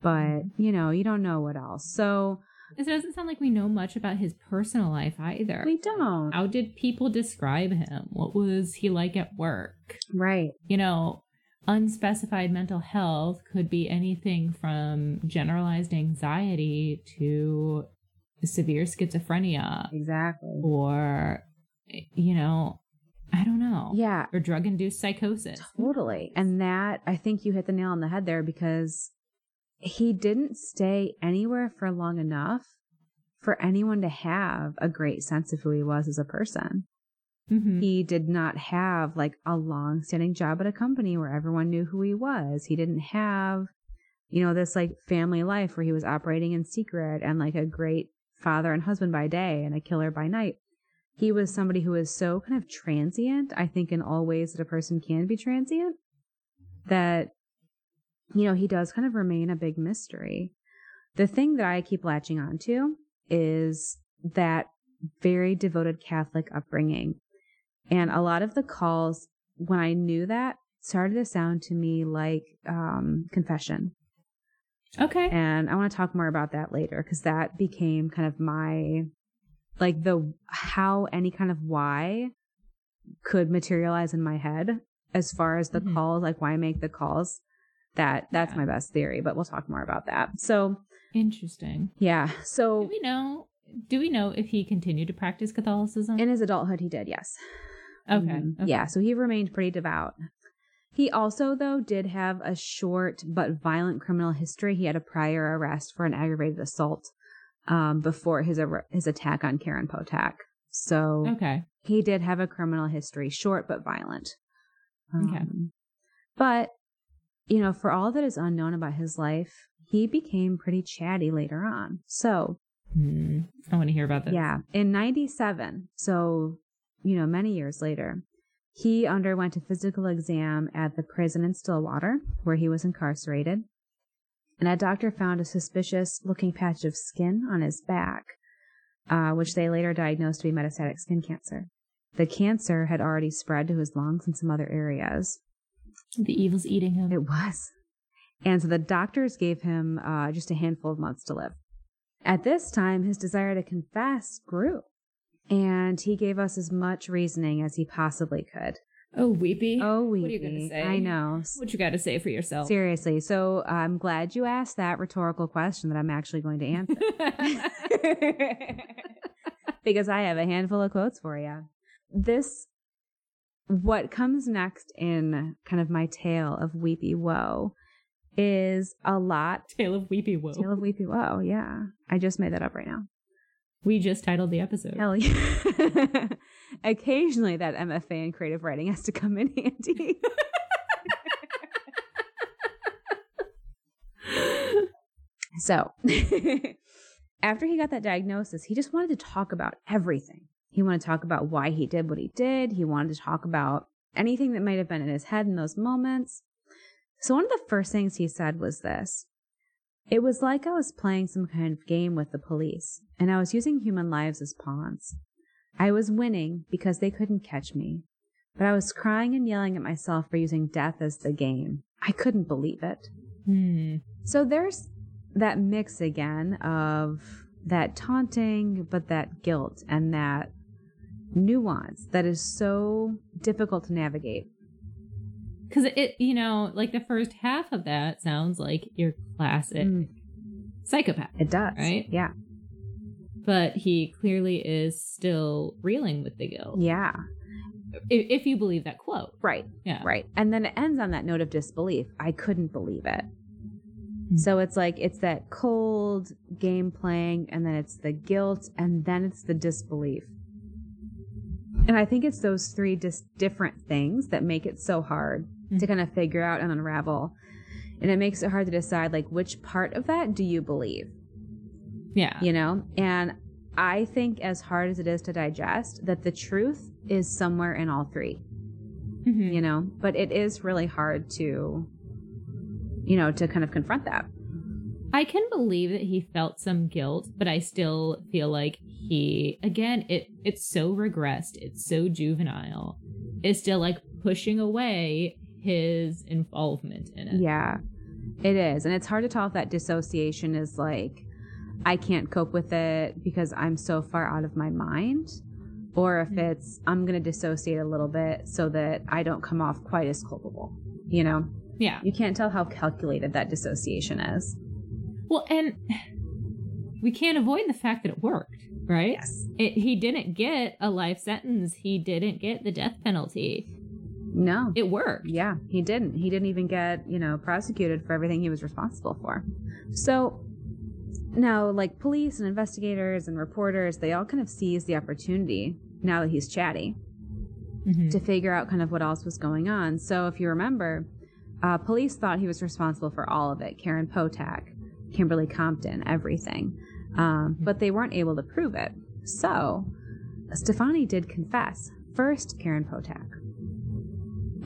but you know, you don't know what else. So it doesn't sound like we know much about his personal life either. we don't. How did people describe him? What was he like at work? Right. You know, unspecified mental health could be anything from generalized anxiety to severe schizophrenia Exactly. or, you know, I don't know. Yeah, Or drug induced psychosis. totally. And that, I think you hit the nail on the head there because he didn't stay anywhere for long enough for anyone to have a great sense of who he was as a person. Mhm. He did not have like a long standing job at a company where everyone knew who he was. He didn't have, you know, this like family life where he was operating in secret and like a great father and husband by day and a killer by night. He was somebody who was so kind of transient, I think, in all ways that a person can be transient, that, you know, he does kind of remain a big mystery. The thing that I keep latching on to is that very devoted Catholic upbringing. And a lot of the calls, when I knew that, started to sound to me like um, confession. Okay. And I want to talk more about that later because that became kind of my, like the, how any kind of why could materialize in my head as far as the Mhm. calls, like why make the calls. That, that's Yeah. my best theory, but we'll talk more about that. So, Interesting. yeah. Do So we know? Do we know if he continued to practice Catholicism? in his adulthood, he did, yes. okay. Mhm. okay. Yeah, so he remained pretty devout. He also, though, did have a short but violent criminal history. He had a prior arrest for an aggravated assault um, before his ar- his attack on Karen Potack. So Okay. he did have a criminal history, short but violent. Okay. Um, But, you know, for all that is unknown about his life, he became pretty chatty later on. So Hmm. I want to hear about this. yeah. In 97, so, you know, many years later, he underwent a physical exam at the prison in Stillwater, where he was incarcerated. And a doctor found a suspicious looking patch of skin on his back, uh, which they later diagnosed to be metastatic skin cancer. The cancer had already spread to his lungs and some other areas. The evil's eating him. It was. And so the doctors gave him uh, just a handful of months to live. At this time, his desire to confess grew, and he gave us as much reasoning as he possibly could. oh, weepy. Oh, weepy. What are you gonna say? I know. What you got to say for yourself? Seriously. So I'm glad you asked that rhetorical question that I'm actually going to answer because I have a handful of quotes for you. This, what comes next in kind of my tale of weepy woe is a lot. Tale of Weepy Woe. Tale of weepy woe. Yeah. I just made that up right now. we just titled the episode. Hell yeah. Occasionally that MFA in creative writing has to come in handy. so, after he got that diagnosis, he just wanted to talk about everything. He wanted to talk about why he did what he did. He wanted to talk about anything that might have been in his head in those moments. So, one of the first things he said was this It was like I was playing some kind of game with the police, and I was using human lives as pawns. I was winning because they couldn't catch me, but I was crying and yelling at myself for using death as the game. I couldn't believe it. Hmm. So there's that mix again of that taunting, but that guilt and that nuance that is so difficult to navigate. Because it, you know, like the first half of that sounds like your classic Mm. psychopath, It does. Right? Yeah. but he clearly is still reeling with the guilt. Yeah. If, if you believe that quote. Right. Yeah. Right. And then it ends on that note of disbelief. I couldn't believe it. Hmm. So it's like it's that cold game playing, and then it's the guilt, and then it's the disbelief. And I think it's those three just different things that make it so hard to Mhm. kind of figure out and unravel. And it makes it hard to decide like which part of that do you believe, Yeah. you know? And I think as hard as it is to digest, that the truth is somewhere in all three Mhm. you know but it is really hard to you know to kind of confront that I can believe that he felt some guilt, but I still feel like he again it it's so regressed, it's so juvenile. It's still like pushing away his involvement in it. yeah it is and it's hard to tell if that dissociation is like i can't cope with it because i'm so far out of my mind or if Mhm. it's i'm going to dissociate a little bit so that i don't come off quite as culpable you know Yeah. you can't tell how calculated that dissociation is Well, and we can't avoid the fact that it worked, right? yes It, he didn't get a life sentence. He didn't get the death penalty. No. It worked. Yeah, he didn't. He didn't even get, you know, prosecuted for everything he was responsible for. So now, like police and investigators and reporters, they all kind of seize the opportunity now that he's chatty Mhm. to figure out kind of what else was going on. So if you remember, uh, police thought he was responsible for all of it Karen Potack, Kimberly Compton, everything. Um, but they weren't able to prove it. So Stefani did confess. First, Karen Potack.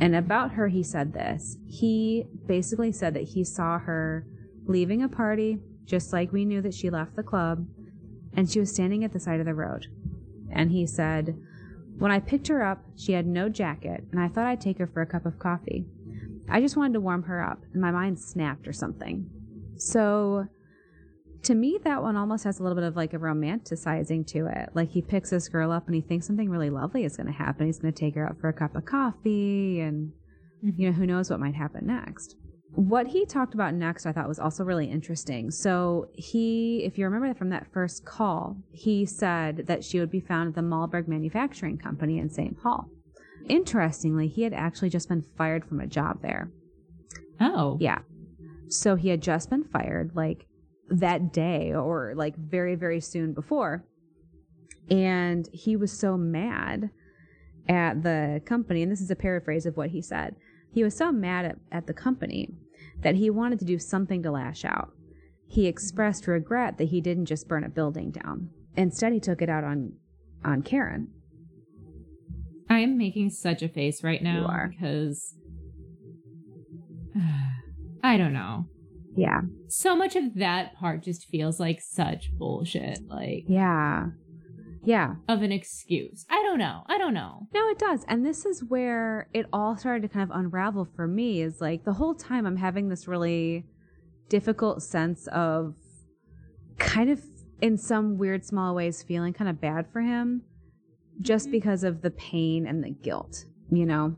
And about her, he said this. He basically said that he saw her leaving a party, just like we knew that she left the club, and she was standing at the side of the road. And he said, When I picked her up, she had no jacket, and I thought I'd take her for a cup of coffee. I just wanted to warm her up, and my mind snapped or something. So, to me, that one almost has a little bit of like a romanticizing to it. Like he picks this girl up and he thinks something really lovely is going to happen. He's going to take her out for a cup of coffee, and mm-hmm. you know, who knows what might happen next. What he talked about next, I thought was also really interesting. So, he, if you remember from that first call, he said that she would be found at the Malberg Manufacturing Company in St. Paul. Interestingly, he had actually just been fired from a job there. Oh. Yeah. So he had just been fired like that day or like very, very soon before. And he was so mad at the company, and this is a paraphrase of what he said. He was so mad at, at the company that he wanted to do something to lash out. He expressed regret that he didn't just burn a building down. Instead, he took it out on on Karen. I am making such a face right now because I don't know. Yeah. So much of that part just feels like such bullshit, like Yeah. Yeah. of an excuse. I don't know. I don't know. No, it does. And this is where it all started to kind of unravel for me is like the whole time I'm having this really difficult sense of kind of in some weird small ways feeling kind of bad for him just mm-hmm. because of the pain and the guilt, you know?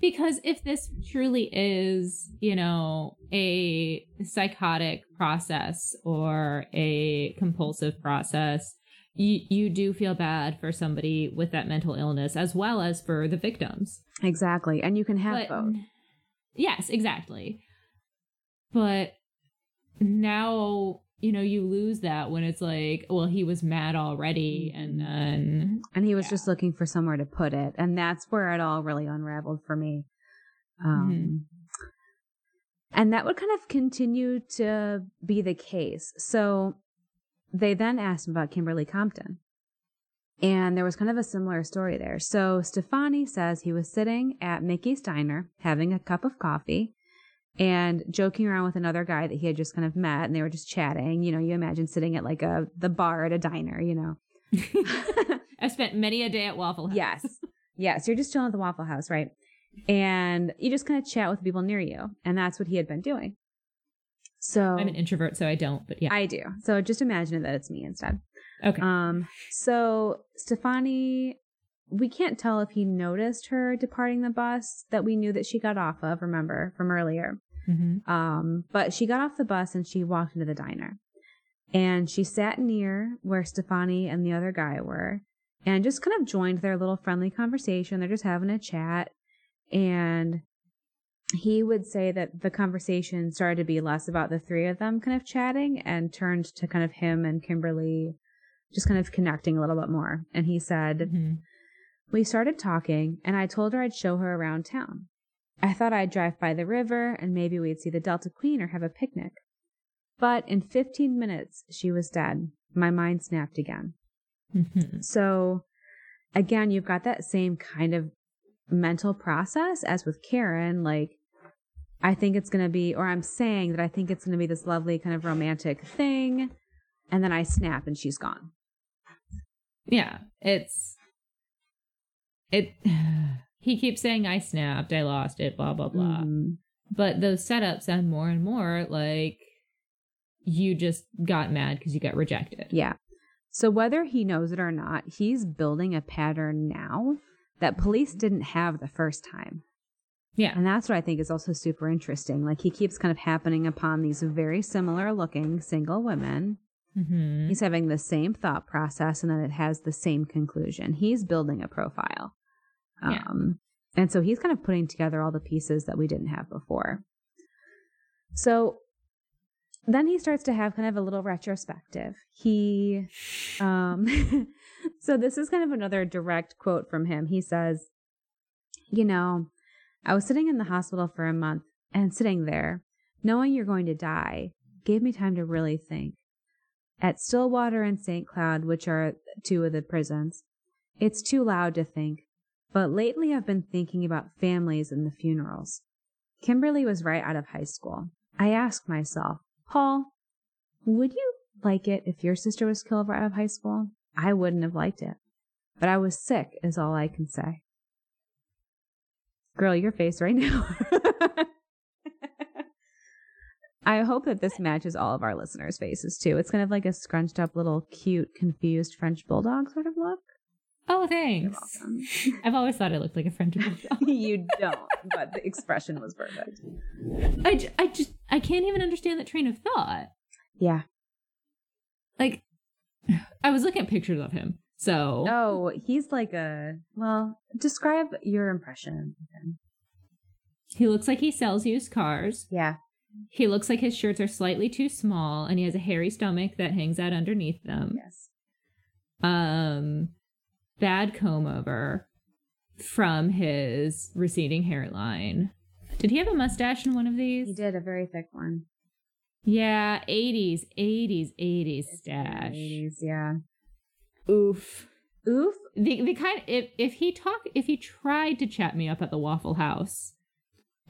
Because if this truly is, you know, a psychotic process or a compulsive process, you, you do feel bad for somebody with that mental illness as well as for the victims. Exactly. And you can have But- both. Yes, exactly. But now, you know, you lose that when it's like, well, he was mad already and then And he was Yeah. just looking for somewhere to put it. And that's where it all really unraveled for me. Um, And that would kind of continue to be the case. So they then asked him about Kimberly Compton. And there was kind of a similar story there. So Stefani says he was sitting at Mickey's Diner having a cup of coffee and joking around with another guy that he had just kind of met and they were just chatting. You know, you imagine sitting at like a the bar at a diner, you know. I've spent many a day at Waffle House. Yes. Yes. You're just chilling at the Waffle House, right? And you just kind of chat with people near you. And that's what he had been doing. So I'm an introvert, so I don't, but yeah. I do. So just imagine that it's me instead. okay. Um, so Stefani, we can't tell if he noticed her departing the bus that we knew that she got off of, remember, from earlier. hmm Um, but she got off the bus and she walked into the diner. And she sat near where Stefani and the other guy were and just kind of joined their little friendly conversation. They're just having a chat. And he would say that the conversation started to be less about the three of them kind of chatting and turned to kind of him and Kimberly just kind of connecting a little bit more. And he said, hmm we started talking, and I told her I'd show her around town. I thought I'd drive by the river and maybe we'd see the Delta Queen or have a picnic. But in 15 minutes, she was dead. My mind snapped again. hmm So, again, you've got that same kind of mental process as with Karen. Like, I think it's going to be, or I'm saying that I think it's going to be this lovely kind of romantic thing. And then I snap and she's gone. Yeah, it's it. He keeps saying, "I snapped, I lost it," blah blah blah. Mhm. But those setups sound more and more like you just got mad because you got rejected. Yeah. So whether he knows it or not, he's building a pattern now that police didn't have the first time. Yeah. And that's what I think is also super interesting. Like he keeps kind of happening upon these very similar looking single women. hmm He's having the same thought process and then it has the same conclusion. He's building a profile. Um And so he's kind of putting together all the pieces that we didn't have before. So then he starts to have kind of a little retrospective. He, um, so this is kind of another direct quote from him. He says, You know, I was sitting in the hospital for a month and sitting there, knowing you're going to die, gave me time to really think. At Stillwater and St. Cloud, which are two of the prisons, it's too loud to think, but lately I've been thinking about families and the funerals. Kimberly was right out of high school. I ask myself, Paul, would you like it if your sister was killed right out of high school? I wouldn't have liked it. But I was sick, is all I can say. Girl, your face right now. I hope that this matches all of our listeners' faces too. It's kind of like a scrunched up little cute, confused French bulldog sort of look. Oh, thanks. I've always thought I looked like a French bulldog. you don't, but the expression was perfect. I, j- I just I can't even understand that train of thought. Yeah. Like, I was looking at pictures of him. So Oh, he's like a well. Describe your impression of him. he looks like he sells used cars. Yeah. He looks like his shirts are slightly too small, and he has a hairy stomach that hangs out underneath them. Yes. Um, bad comb over from his receding hairline. Did he have a mustache in one of these? He did a very thick one. Yeah, 80s, 80s, 80s stash. 80s, yeah. Oof. Oof. The the kind if if he talk if he tried to chat me up at the Waffle House,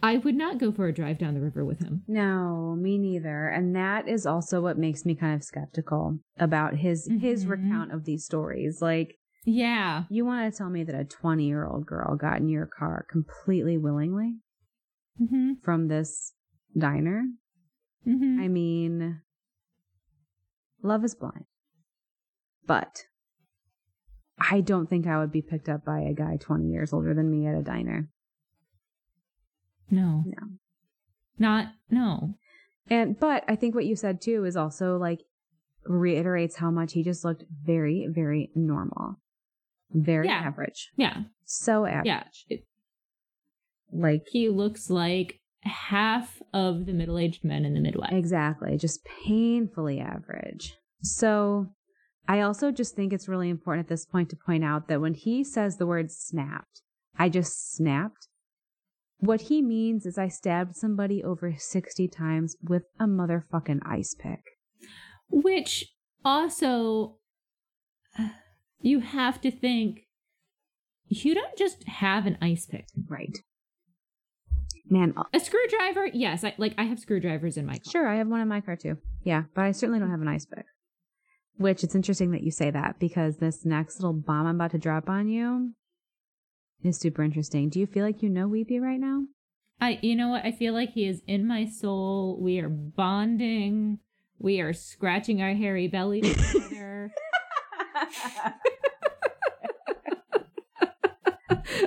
I would not go for a drive down the river with him. No, me neither. And that is also what makes me kind of skeptical about his his Mhm. recount of these stories. Like, Yeah. you want to tell me that a 20 year old girl got in your car completely willingly Mm-hmm. from this diner? Mm-hmm. I mean, love is blind. But I don't think I would be picked up by a guy 20 years older than me at a diner. No. No. Not no. And but I think what you said too is also like reiterates how much he just looked very, very normal. Very Yeah. average. Yeah. So average. Yeah. It- Like he looks like half of the middle-aged men in the Midwest. exactly. Just painfully average. So I also just think it's really important at this point to point out that when he says the word snapped, I just snapped. What he means is I stabbed somebody over 60 times with a motherfucking ice pick. Which also you have to think you don't just have an ice pick. Right. Man, uh, A screwdriver, yes, I like I have screwdrivers in my car. Sure, I have one in my car too. Yeah, but I certainly don't have an ice pick. Which it's interesting that you say that because this next little bomb I'm about to drop on you is super interesting. Do you feel like you know Weepy right now? I you know what? I feel like he is in my soul. We are bonding. We are scratching our hairy belly together.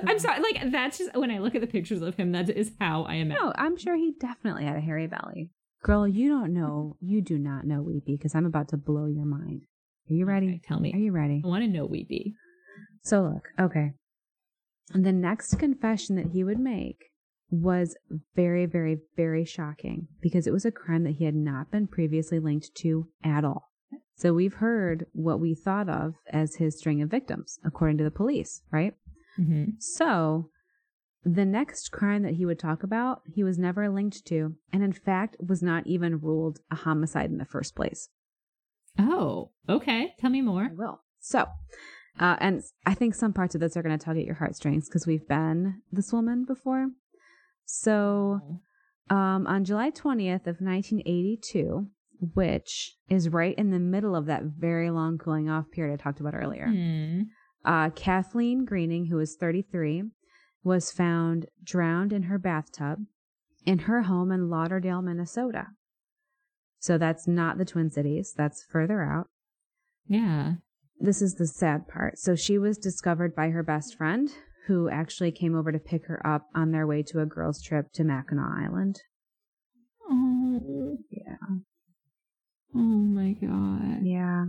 I'm sorry, like that's just when I look at the pictures of him, that is how I am. no, I'm sure he definitely had a hairy belly. Girl, you don't know. You do not know Weepy because I'm about to blow your mind. Are you ready? Okay, tell me. Are you ready? I want to know Weepy. So look, okay. And The next confession that he would make was very, very, very shocking because it was a crime that he had not been previously linked to at all. So we've heard what we thought of as his string of victims, according to the police, right? hmm So the next crime that he would talk about, he was never linked to, and in fact was not even ruled a homicide in the first place. Oh, okay. Tell me more. I will. So, uh, and I think some parts of this are going to tug at your heartstrings because we've been this woman before. So, um, on July 20th of 1982, which is right in the middle of that very long cooling off period I talked about earlier, Hmm. uh, Kathleen Greening, who was 33, was found drowned in her bathtub in her home in Lauderdale, Minnesota. So that's not the Twin Cities, that's further out Yeah. this is the sad part. So she was discovered by her best friend, who actually came over to pick her up on their way to a girls' trip to Mackinac Island. Oh. Yeah. Oh my god. Yeah.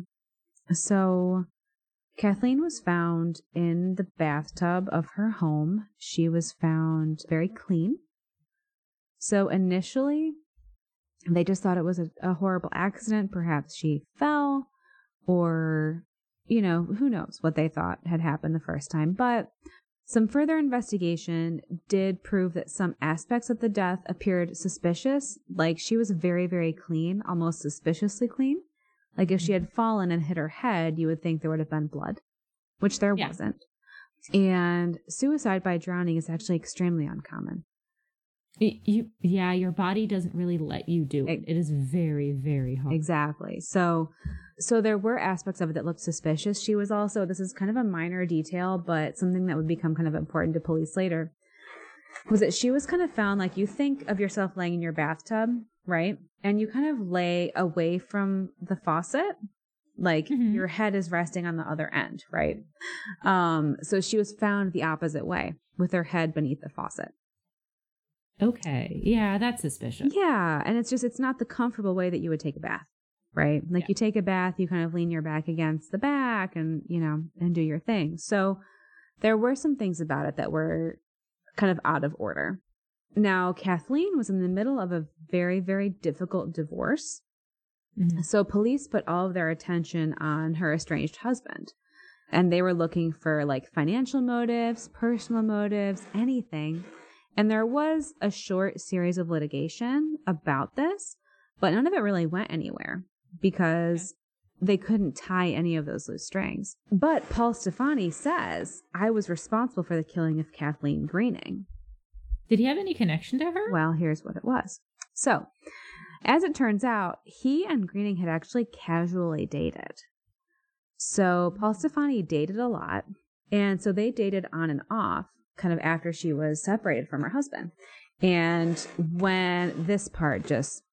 So Kathleen was found in the bathtub of her home. She was found very clean. So initially, they just thought it was a, a horrible accident. Perhaps she fell, or, you know, who knows what they thought had happened the first time. But some further investigation did prove that some aspects of the death appeared suspicious. Like she was very, very clean, almost suspiciously clean. Like if she had fallen and hit her head, you would think there would have been blood, which there Yeah. wasn't. And suicide by drowning is actually extremely uncommon. You, yeah, your body doesn't really let you do it. It is very, very hard. Exactly. So so there were aspects of it that looked suspicious. She was also this is kind of a minor detail, but something that would become kind of important to police later. Was that she was kind of found like you think of yourself laying in your bathtub, right? And you kind of lay away from the faucet. Like Mhm. your head is resting on the other end, right? Um, so she was found the opposite way with her head beneath the faucet. Okay. Yeah, that's suspicious. Yeah, and it's just it's not the comfortable way that you would take a bath, right? Like Yeah. you take a bath, you kind of lean your back against the back and, you know, and do your thing. So there were some things about it that were kind of out of order. Now, Kathleen was in the middle of a very, very difficult divorce. Mhm. So police put all of their attention on her estranged husband. And they were looking for like financial motives, personal motives, anything. And there was a short series of litigation about this, but none of it really went anywhere because they couldn't tie any of those loose strings. But Paul Stefani says, I was responsible for the killing of Kathleen Greening. Did he have any connection to her? Well, here's what it was. So, as it turns out, he and Greening had actually casually dated. So, Paul Stefani dated a lot. And so they dated on and off kind of after she was separated from her husband. And when this part just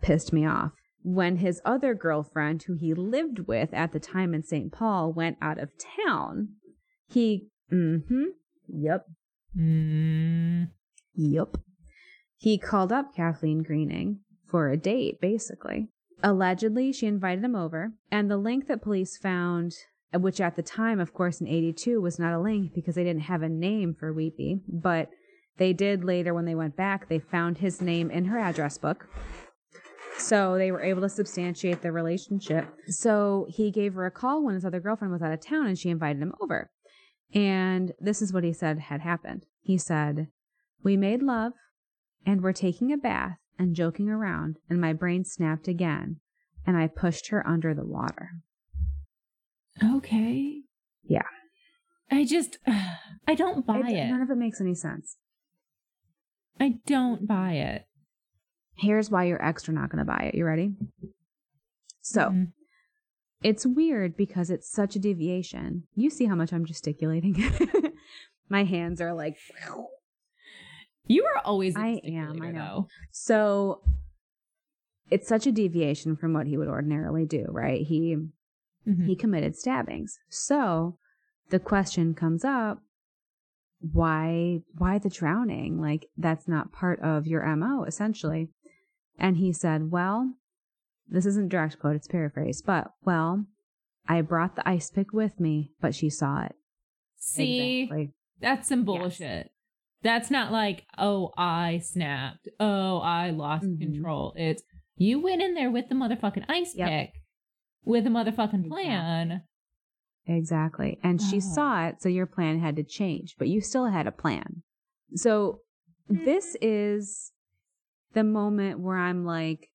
pissed me off, when his other girlfriend, who he lived with at the time in St. Paul, went out of town, he, mm hmm, yep, Mm, Yup. He called up Kathleen Greening for a date, basically. Allegedly, she invited him over, and the link that police found, which at the time, of course, in 82 was not a link because they didn't have a name for Weepy, but they did later when they went back, they found his name in her address book. So they were able to substantiate their relationship. So he gave her a call when his other girlfriend was out of town and she invited him over. And this is what he said had happened. He said, We made love and were taking a bath and joking around, and my brain snapped again, and I pushed her under the water. Okay. Yeah. I just, I don't buy It- it. None of it makes any sense. I don't buy it. Here's why you're extra not going to buy it. You ready? So, Mhm. it's weird because it's such a deviation. You see how much I'm gesticulating? my hands are like, you are always. I am, I know. So it's such a deviation from what he would ordinarily do, right? He Mhm. he committed stabbings. So the question comes up, why why the drowning? Like that's not part of your MO essentially. And he said, "Well, this isn't direct quote, it's paraphrase, but well, I brought the ice pick with me, but she saw it." See, Exactly. that's some bullshit. That's not like, oh, I snapped. Oh, I lost Mhm. control. It's you went in there with the motherfucking ice Yep. pick with a motherfucking plan. Exactly. And she Oh. saw it, so your plan had to change, but you still had a plan. So this mm-hmm. is the moment where I'm like,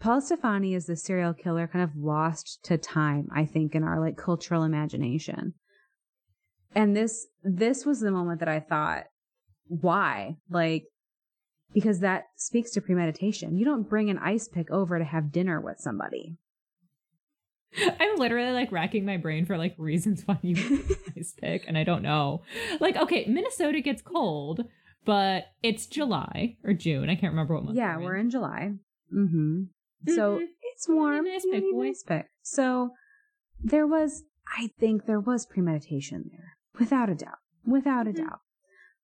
Paul Stefani is the serial killer kind of lost to time, I think, in our like cultural imagination. And this this was the moment that I thought, why? Like because that speaks to premeditation. You don't bring an ice pick over to have dinner with somebody. I'm literally like racking my brain for like reasons why you ice pick, and I don't know. Like, okay, Minnesota gets cold, but it's July or June. I can't remember what month. Yeah, we're in July. Mm-hmm. So Mhm. it's warm. Nice pick, pick. So there was, I think there was premeditation there, without a doubt, without a Mhm. doubt.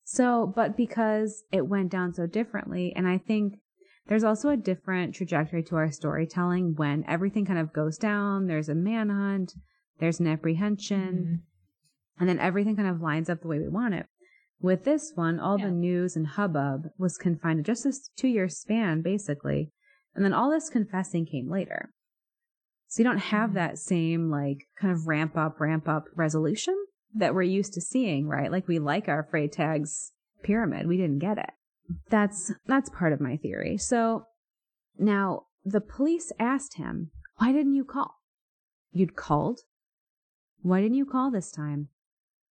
So, but because it went down so differently, and I think there's also a different trajectory to our storytelling when everything kind of goes down. There's a manhunt. there's an apprehension, Mhm. and then everything kind of lines up the way we want it. With this one, all Yeah. the news and hubbub was confined to just this two year span, basically. And then all this confessing came later. So you don't have Mhm. that same, like, kind of ramp up, ramp up resolution that we're used to seeing, right? Like, we like our Freytag's pyramid. We didn't get it. That's that's part of my theory. So now the police asked him, "Why didn't you call? You'd called? Why didn't you call this time?"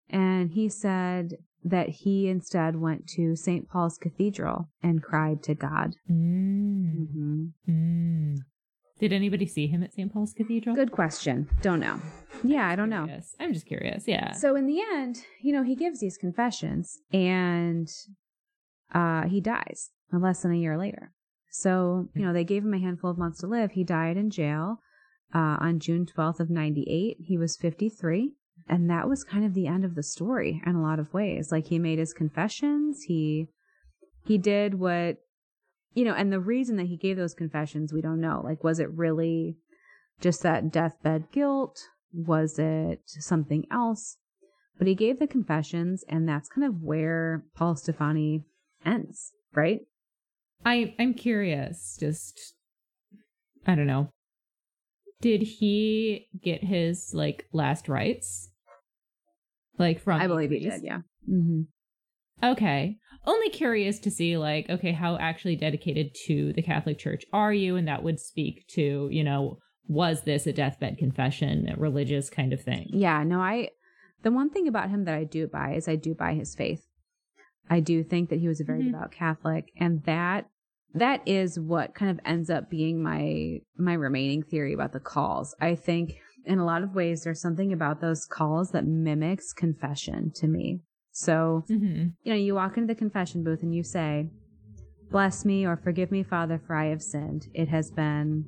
And he said that he instead went to St. Paul's Cathedral and cried to God. Mm. hmm Mm. Did anybody see him at St. Paul's Cathedral? Good question. Don't know. Yeah, I don't know. Curious. I'm just curious. Yeah. So in the end, you know, he gives these confessions and uh, he dies less than a year later. So, you know, they gave him a handful of months to live. He died in jail uh, on June 12th of 98. He was 53. And that was kind of the end of the story in a lot of ways. Like he made his confessions. He, he did what, you know, and the reason that he gave those confessions, we don't know. Like, was it really just that deathbed guilt? Was it something else? But he gave the confessions, and that's kind of where Paul Stefani ends, right? I I'm curious. Just I don't know. Did he get his like last rites? Like from I believe he did, yeah. Mm-hmm. Okay. Only curious to see like okay how actually dedicated to the Catholic Church are you and that would speak to, you know, was this a deathbed confession, a religious kind of thing? Yeah, no, I, the one thing about him that I do buy is I do buy his faith. I do think that he was a very Mhm. devout Catholic, and that that is what kind of ends up being my my remaining theory about the calls. I think in a lot of ways there's something about those calls that mimics confession to me. So, Mm-hmm. you know, you walk into the confession booth and you say, Bless me or forgive me, Father, for I have sinned. It has been,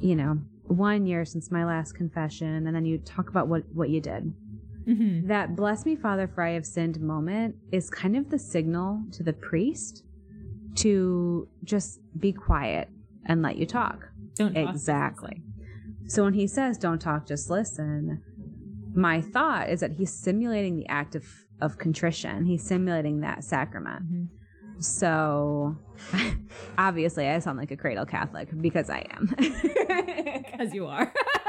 you know, one year since my last confession. And then you talk about what, what you did. Mm-hmm. That bless me, Father, for I have sinned moment is kind of the signal to the priest to just be quiet and let you talk. Don't talk, Exactly. So when he says, don't talk, just listen, my thought is that he's simulating the act of, of contrition. He's simulating that sacrament. Mhm. So obviously, I sound like a cradle Catholic because I am. Because you are.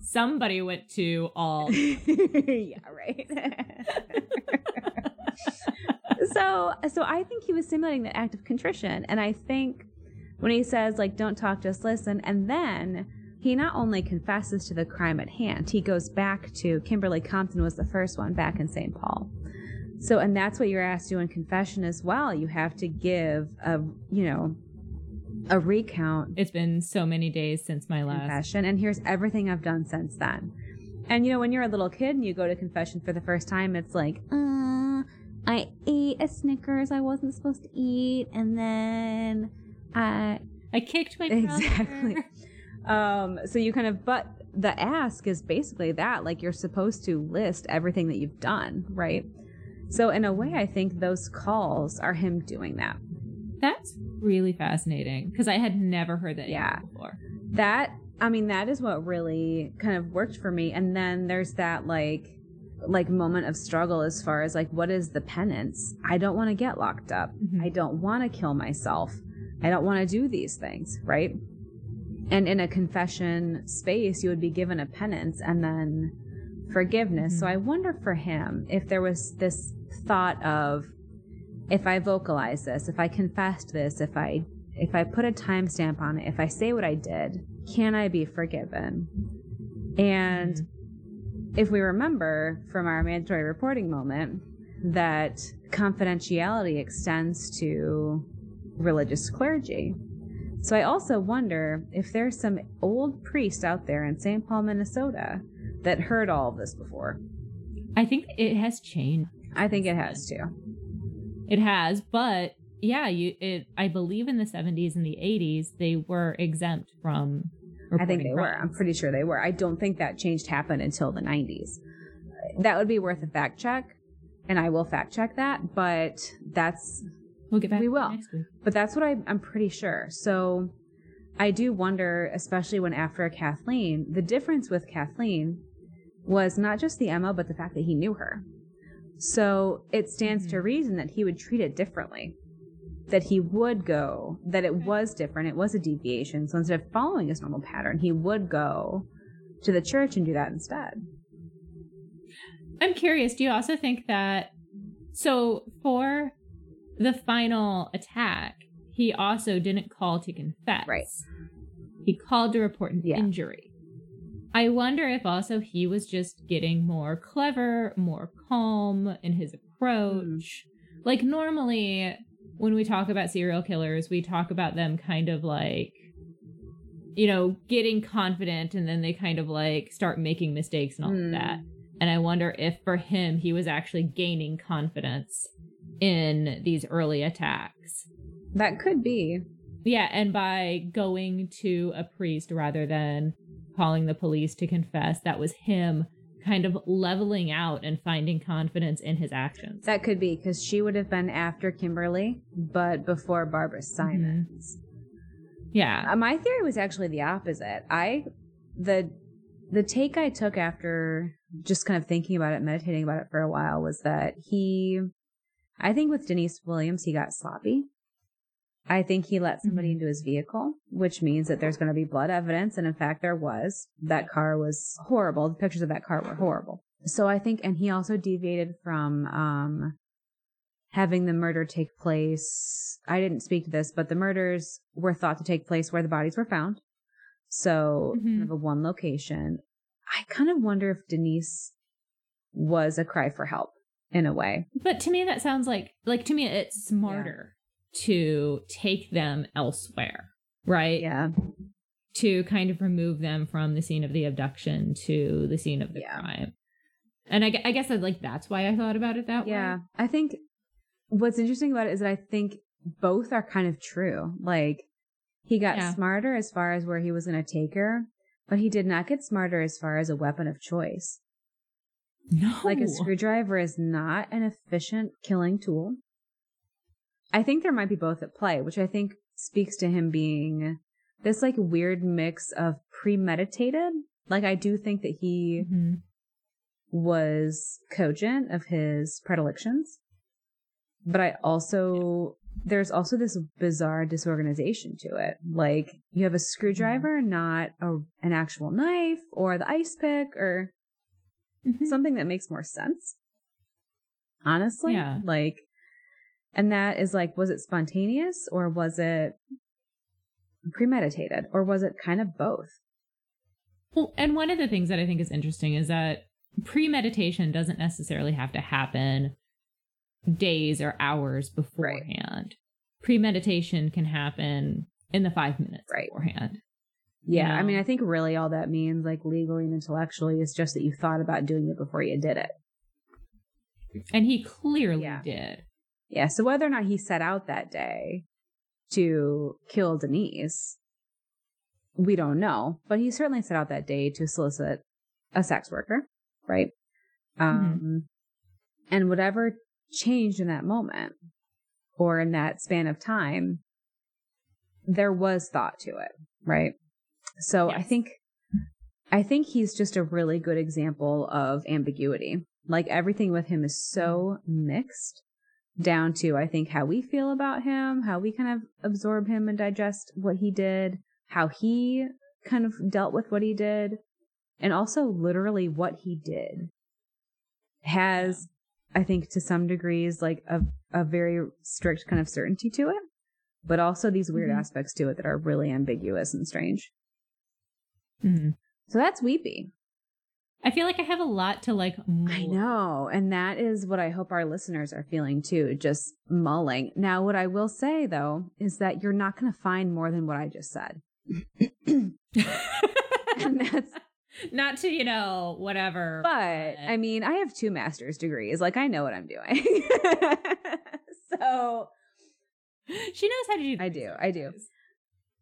Somebody went to all. yeah, right. so, so I think he was simulating the act of contrition, and I think when he says like, "Don't talk, just listen," and then he not only confesses to the crime at hand, he goes back to Kimberly Compton was the first one back in St. Paul. So, and that's what you're asked to do in confession as well. You have to give a, you know, a recount It's been so many days since my last. confession, and here's everything I've done since then. And you know, when you're a little kid and you go to confession for the first time, it's like, uh, I ate a Snickers I wasn't supposed to eat, and then I I kicked my brother. exactly. Um, so you kind of, but the ask is basically that, like you're supposed to list everything that you've done, right? So in a way, I think those calls are him doing that. That's really fascinating because I had never heard that Yeah. before. that i mean that is what really kind of worked for me and then there's that like like moment of struggle as far as like what is the penance i don't want to get locked up Mhm. i don't want to kill myself i don't want to do these things right and in a confession space you would be given a penance and then forgiveness so Mhm. i wonder for him if there was this thought of if i vocalize this if i confessed this if i if I put a timestamp on it, if I say what I did, can I be forgiven? And if we remember from our mandatory reporting moment that confidentiality extends to religious clergy. So I also wonder if there's some old priest out there in St. Paul, Minnesota that heard all of this before. I think it has changed. I think it has too. It has, but yeah, you. It. I believe in the seventies and the eighties they were exempt from. I think they were. I'm pretty sure they were. I don't think that change happened until the 90s. That would be worth a fact check, and I will fact check that. But that's We'll get back. we will. next week. but that's what I, I'm pretty sure. So I do wonder, especially when after Kathleen, the difference with Kathleen was not just the MO, but the fact that he knew her. So it stands to Mhm. reason that he would treat it differently. That he would go, that it was different, it was a deviation. So instead of following his normal pattern, he would go to the church and do that instead. I'm curious, do you also think that so for the final attack, he also didn't call to confess. Right. He called to report an Yeah. injury. I wonder if also he was just getting more clever, more calm in his approach. Like normally when we talk about serial killers, we talk about them kind of like you know, getting confident and then they kind of like start making mistakes and all Mm. of that. And I wonder if for him, he was actually gaining confidence in these early attacks. That could be. Yeah, and by going to a priest rather than calling the police to confess, that was him kind of leveling out and finding confidence in his actions. That could be because she would have been after Kimberly, but before Barbara Simons. yeah. Uh, my theory was actually the opposite. I the the take I took after just kind of thinking about it, meditating about it for a while was that he I think with Denise Williams he got sloppy. I think he let somebody Mhm. into his vehicle, which means that there's going to be blood evidence and in fact there was. That car was horrible. The pictures of that car were horrible. So I think and he also deviated from um having the murder take place. I didn't speak to this, but the murders were thought to take place where the bodies were found. So, Mhm. kind of a one location. I kind of wonder if Denise was a cry for help in a way. But to me, that sounds like, like to me, it's smarter to take them elsewhere, right? Yeah. to kind of remove them from the scene of the abduction to the scene of the Yeah. crime. And I, I guess that like that's why I thought about it that Yeah. way. Yeah. I think what's interesting about it is that I think both are kind of true. Like, he got Yeah. smarter as far as where he was going to take her, but he did not get smarter as far as a weapon of choice. No, Like a screwdriver is not an efficient killing tool. I think there might be both at play, which I think speaks to him being this like weird mix of premeditated. Like I do think that he Mhm. was cogent of his predilections, but I also there's also this bizarre disorganization to it. Like you have a screwdriver, not a, an actual knife or the ice pick or Mhm. something that makes more sense. Honestly, Yeah. like, and that is like, was it spontaneous or was it premeditated or was it kind of both? Well, and one of the things that I think is interesting is that premeditation doesn't necessarily have to happen days or hours beforehand. Premeditation can happen in the five minutes Right. beforehand. Yeah, I mean, I think really all that means, like legally and intellectually, is just that you thought about doing it before you did it. And he clearly Yeah. did. Yeah, so whether or not he set out that day to kill Denise, we don't know. But he certainly set out that day to solicit a sex worker, right? Um, and whatever changed in that moment or in that span of time, there was thought to it, right? So I think, I think he's just a really good example of ambiguity. Like everything with him is so mixed down to, I think, how we feel about him, how we kind of absorb him and digest what he did, how he kind of dealt with what he did, and also literally what he did has, I think, to some degrees, like a, a very strict kind of certainty to it, but also these weird Mhm. aspects to it that are really ambiguous and strange. Mhm. So that's Weepy. I feel like I have a lot to like. I know. And that is what I hope our listeners are feeling too, just mulling. Now, what I will say though is that you're not going to find more than what I just said. and that's, Not to, you know, whatever. but I mean, I have two master's degrees. Like, I know what I'm doing. so, she knows how to do I do, I do.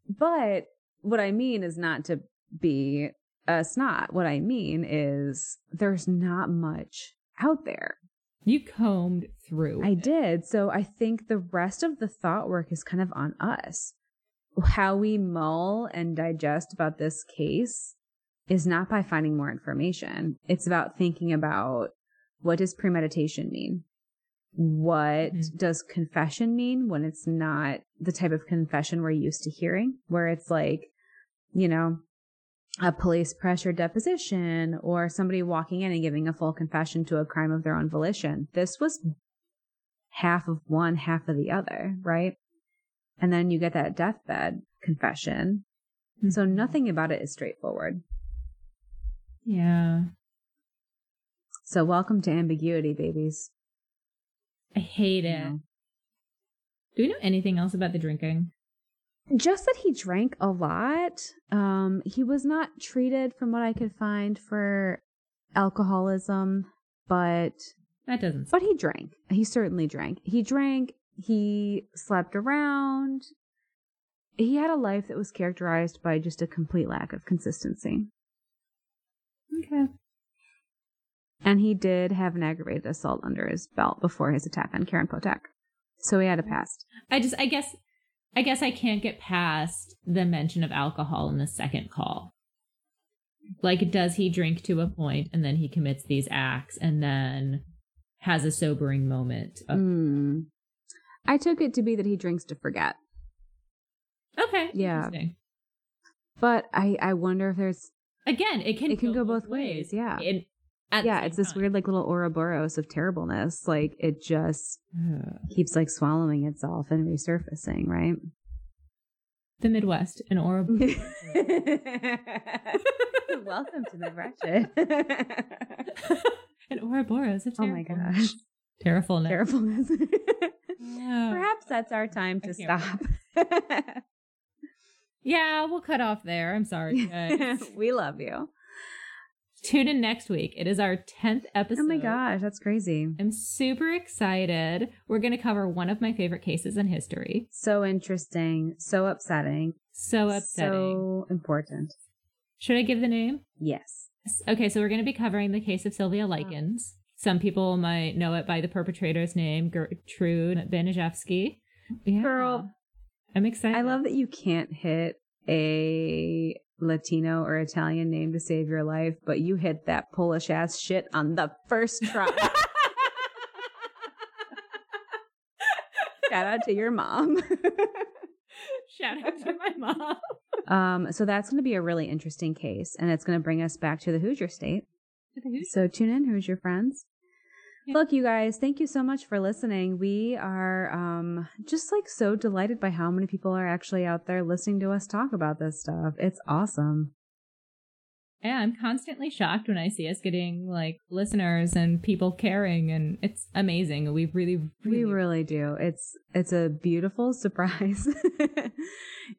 but what I mean is not to be a snot. What I mean is there's not much out there. You combed through. I did. So I think the rest of the thought work is kind of on us. how we mull and digest about this case is not by finding more information. It's about thinking about what does premeditation mean? What Mhm. does confession mean when it's not the type of confession we're used to hearing, where it's like, you know, a police pressure deposition or somebody walking in and giving a full confession to a crime of their own volition. This was half of one, half of the other, right? And then you get that deathbed confession. So mm-hmm. nothing about it is straightforward. Yeah. So welcome to ambiguity, babies. I hate it. Do we know anything else about the drinking? Just that he drank a lot. Um, he was not treated, from what I could find, for alcoholism, but That doesn't. but he drank. He certainly drank. He drank. He slept around. He had a life that was characterized by just a complete lack of consistency. Okay. And he did have an aggravated assault under his belt before his attack on Karen Potack. So he had a past. I just, I guess, I guess I can't get past the mention of alcohol in the second call. Like, does he drink to a point and then he commits these acts and then has a sobering moment? Of, Mm. I took it to be that he drinks to forget. Okay. Yeah. interesting. But I, I wonder if there's Again, it can It can go both ways, yeah. In- at the yeah, same it's this time. weird like little Ouroboros of terribleness. Like it just Ugh. keeps like swallowing itself and resurfacing, right? the Midwest, an Ouroboros. Welcome to the wretched. an Ouroboros of oh my gosh. Terribleness. Terribleness. Yeah. Perhaps that's our time to stop. Yeah, we'll cut off there. I'm sorry, guys. we love you. Tune in next week. It is our 10th episode. Oh my gosh, that's crazy. I'm super excited. We're going to cover one of my favorite cases in history. So interesting, so upsetting, So upsetting. so important. Should I give the name? Yes. Okay, so we're going to be covering the case of Sylvia Likens. Some people might know it by the perpetrator's name, Gertrude Baniszewski. Yeah. Girl. I'm excited. I love that you can't hit a Latino or Italian name to save your life, but you hit that Polish ass shit on the first try. Shout out to your mom. Shout out to my mom. um, so that's going to be a really interesting case, and it's going to bring us back to the Hoosier State. So tune in, Hoosier friends. Look, you guys, thank you so much for listening. We are um, just like so delighted by how many people are actually out there listening to us talk about this stuff. It's awesome. Yeah, I'm constantly shocked when I see us getting like listeners and people caring, and it's amazing. We really, really, We really do. It's it's a beautiful surprise.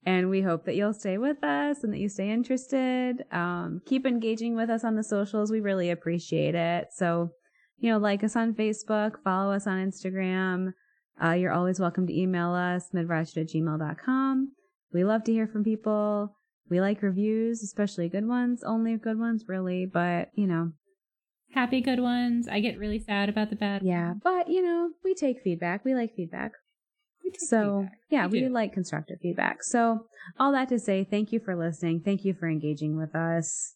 and we hope that you'll stay with us and that you stay interested. Um, keep engaging with us on the socials. We really appreciate it. So, you know, like us on Facebook, follow us on Instagram. Uh, you're always welcome to email us, midratchet at gmail.com. We love to hear from people. We like reviews, especially good ones, only good ones, really. But, you know, happy good ones. I get really sad about the bad. yeah. But, you know, we take feedback. We like feedback. We take So, feedback. yeah, we, do. like constructive feedback. So, all that to say, thank you for listening. Thank you for engaging with us.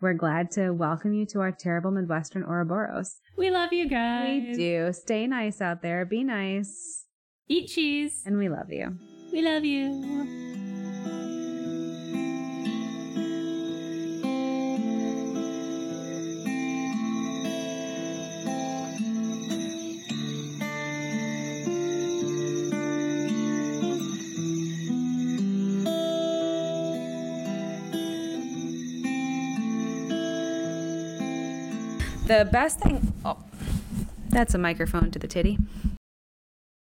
We're glad to welcome you to our terrible Midwestern Ouroboros. We love you guys. We do. Stay nice out there. Be nice. Eat cheese. And we love you. We love you. The best thing. Oh, that's a microphone to the titty.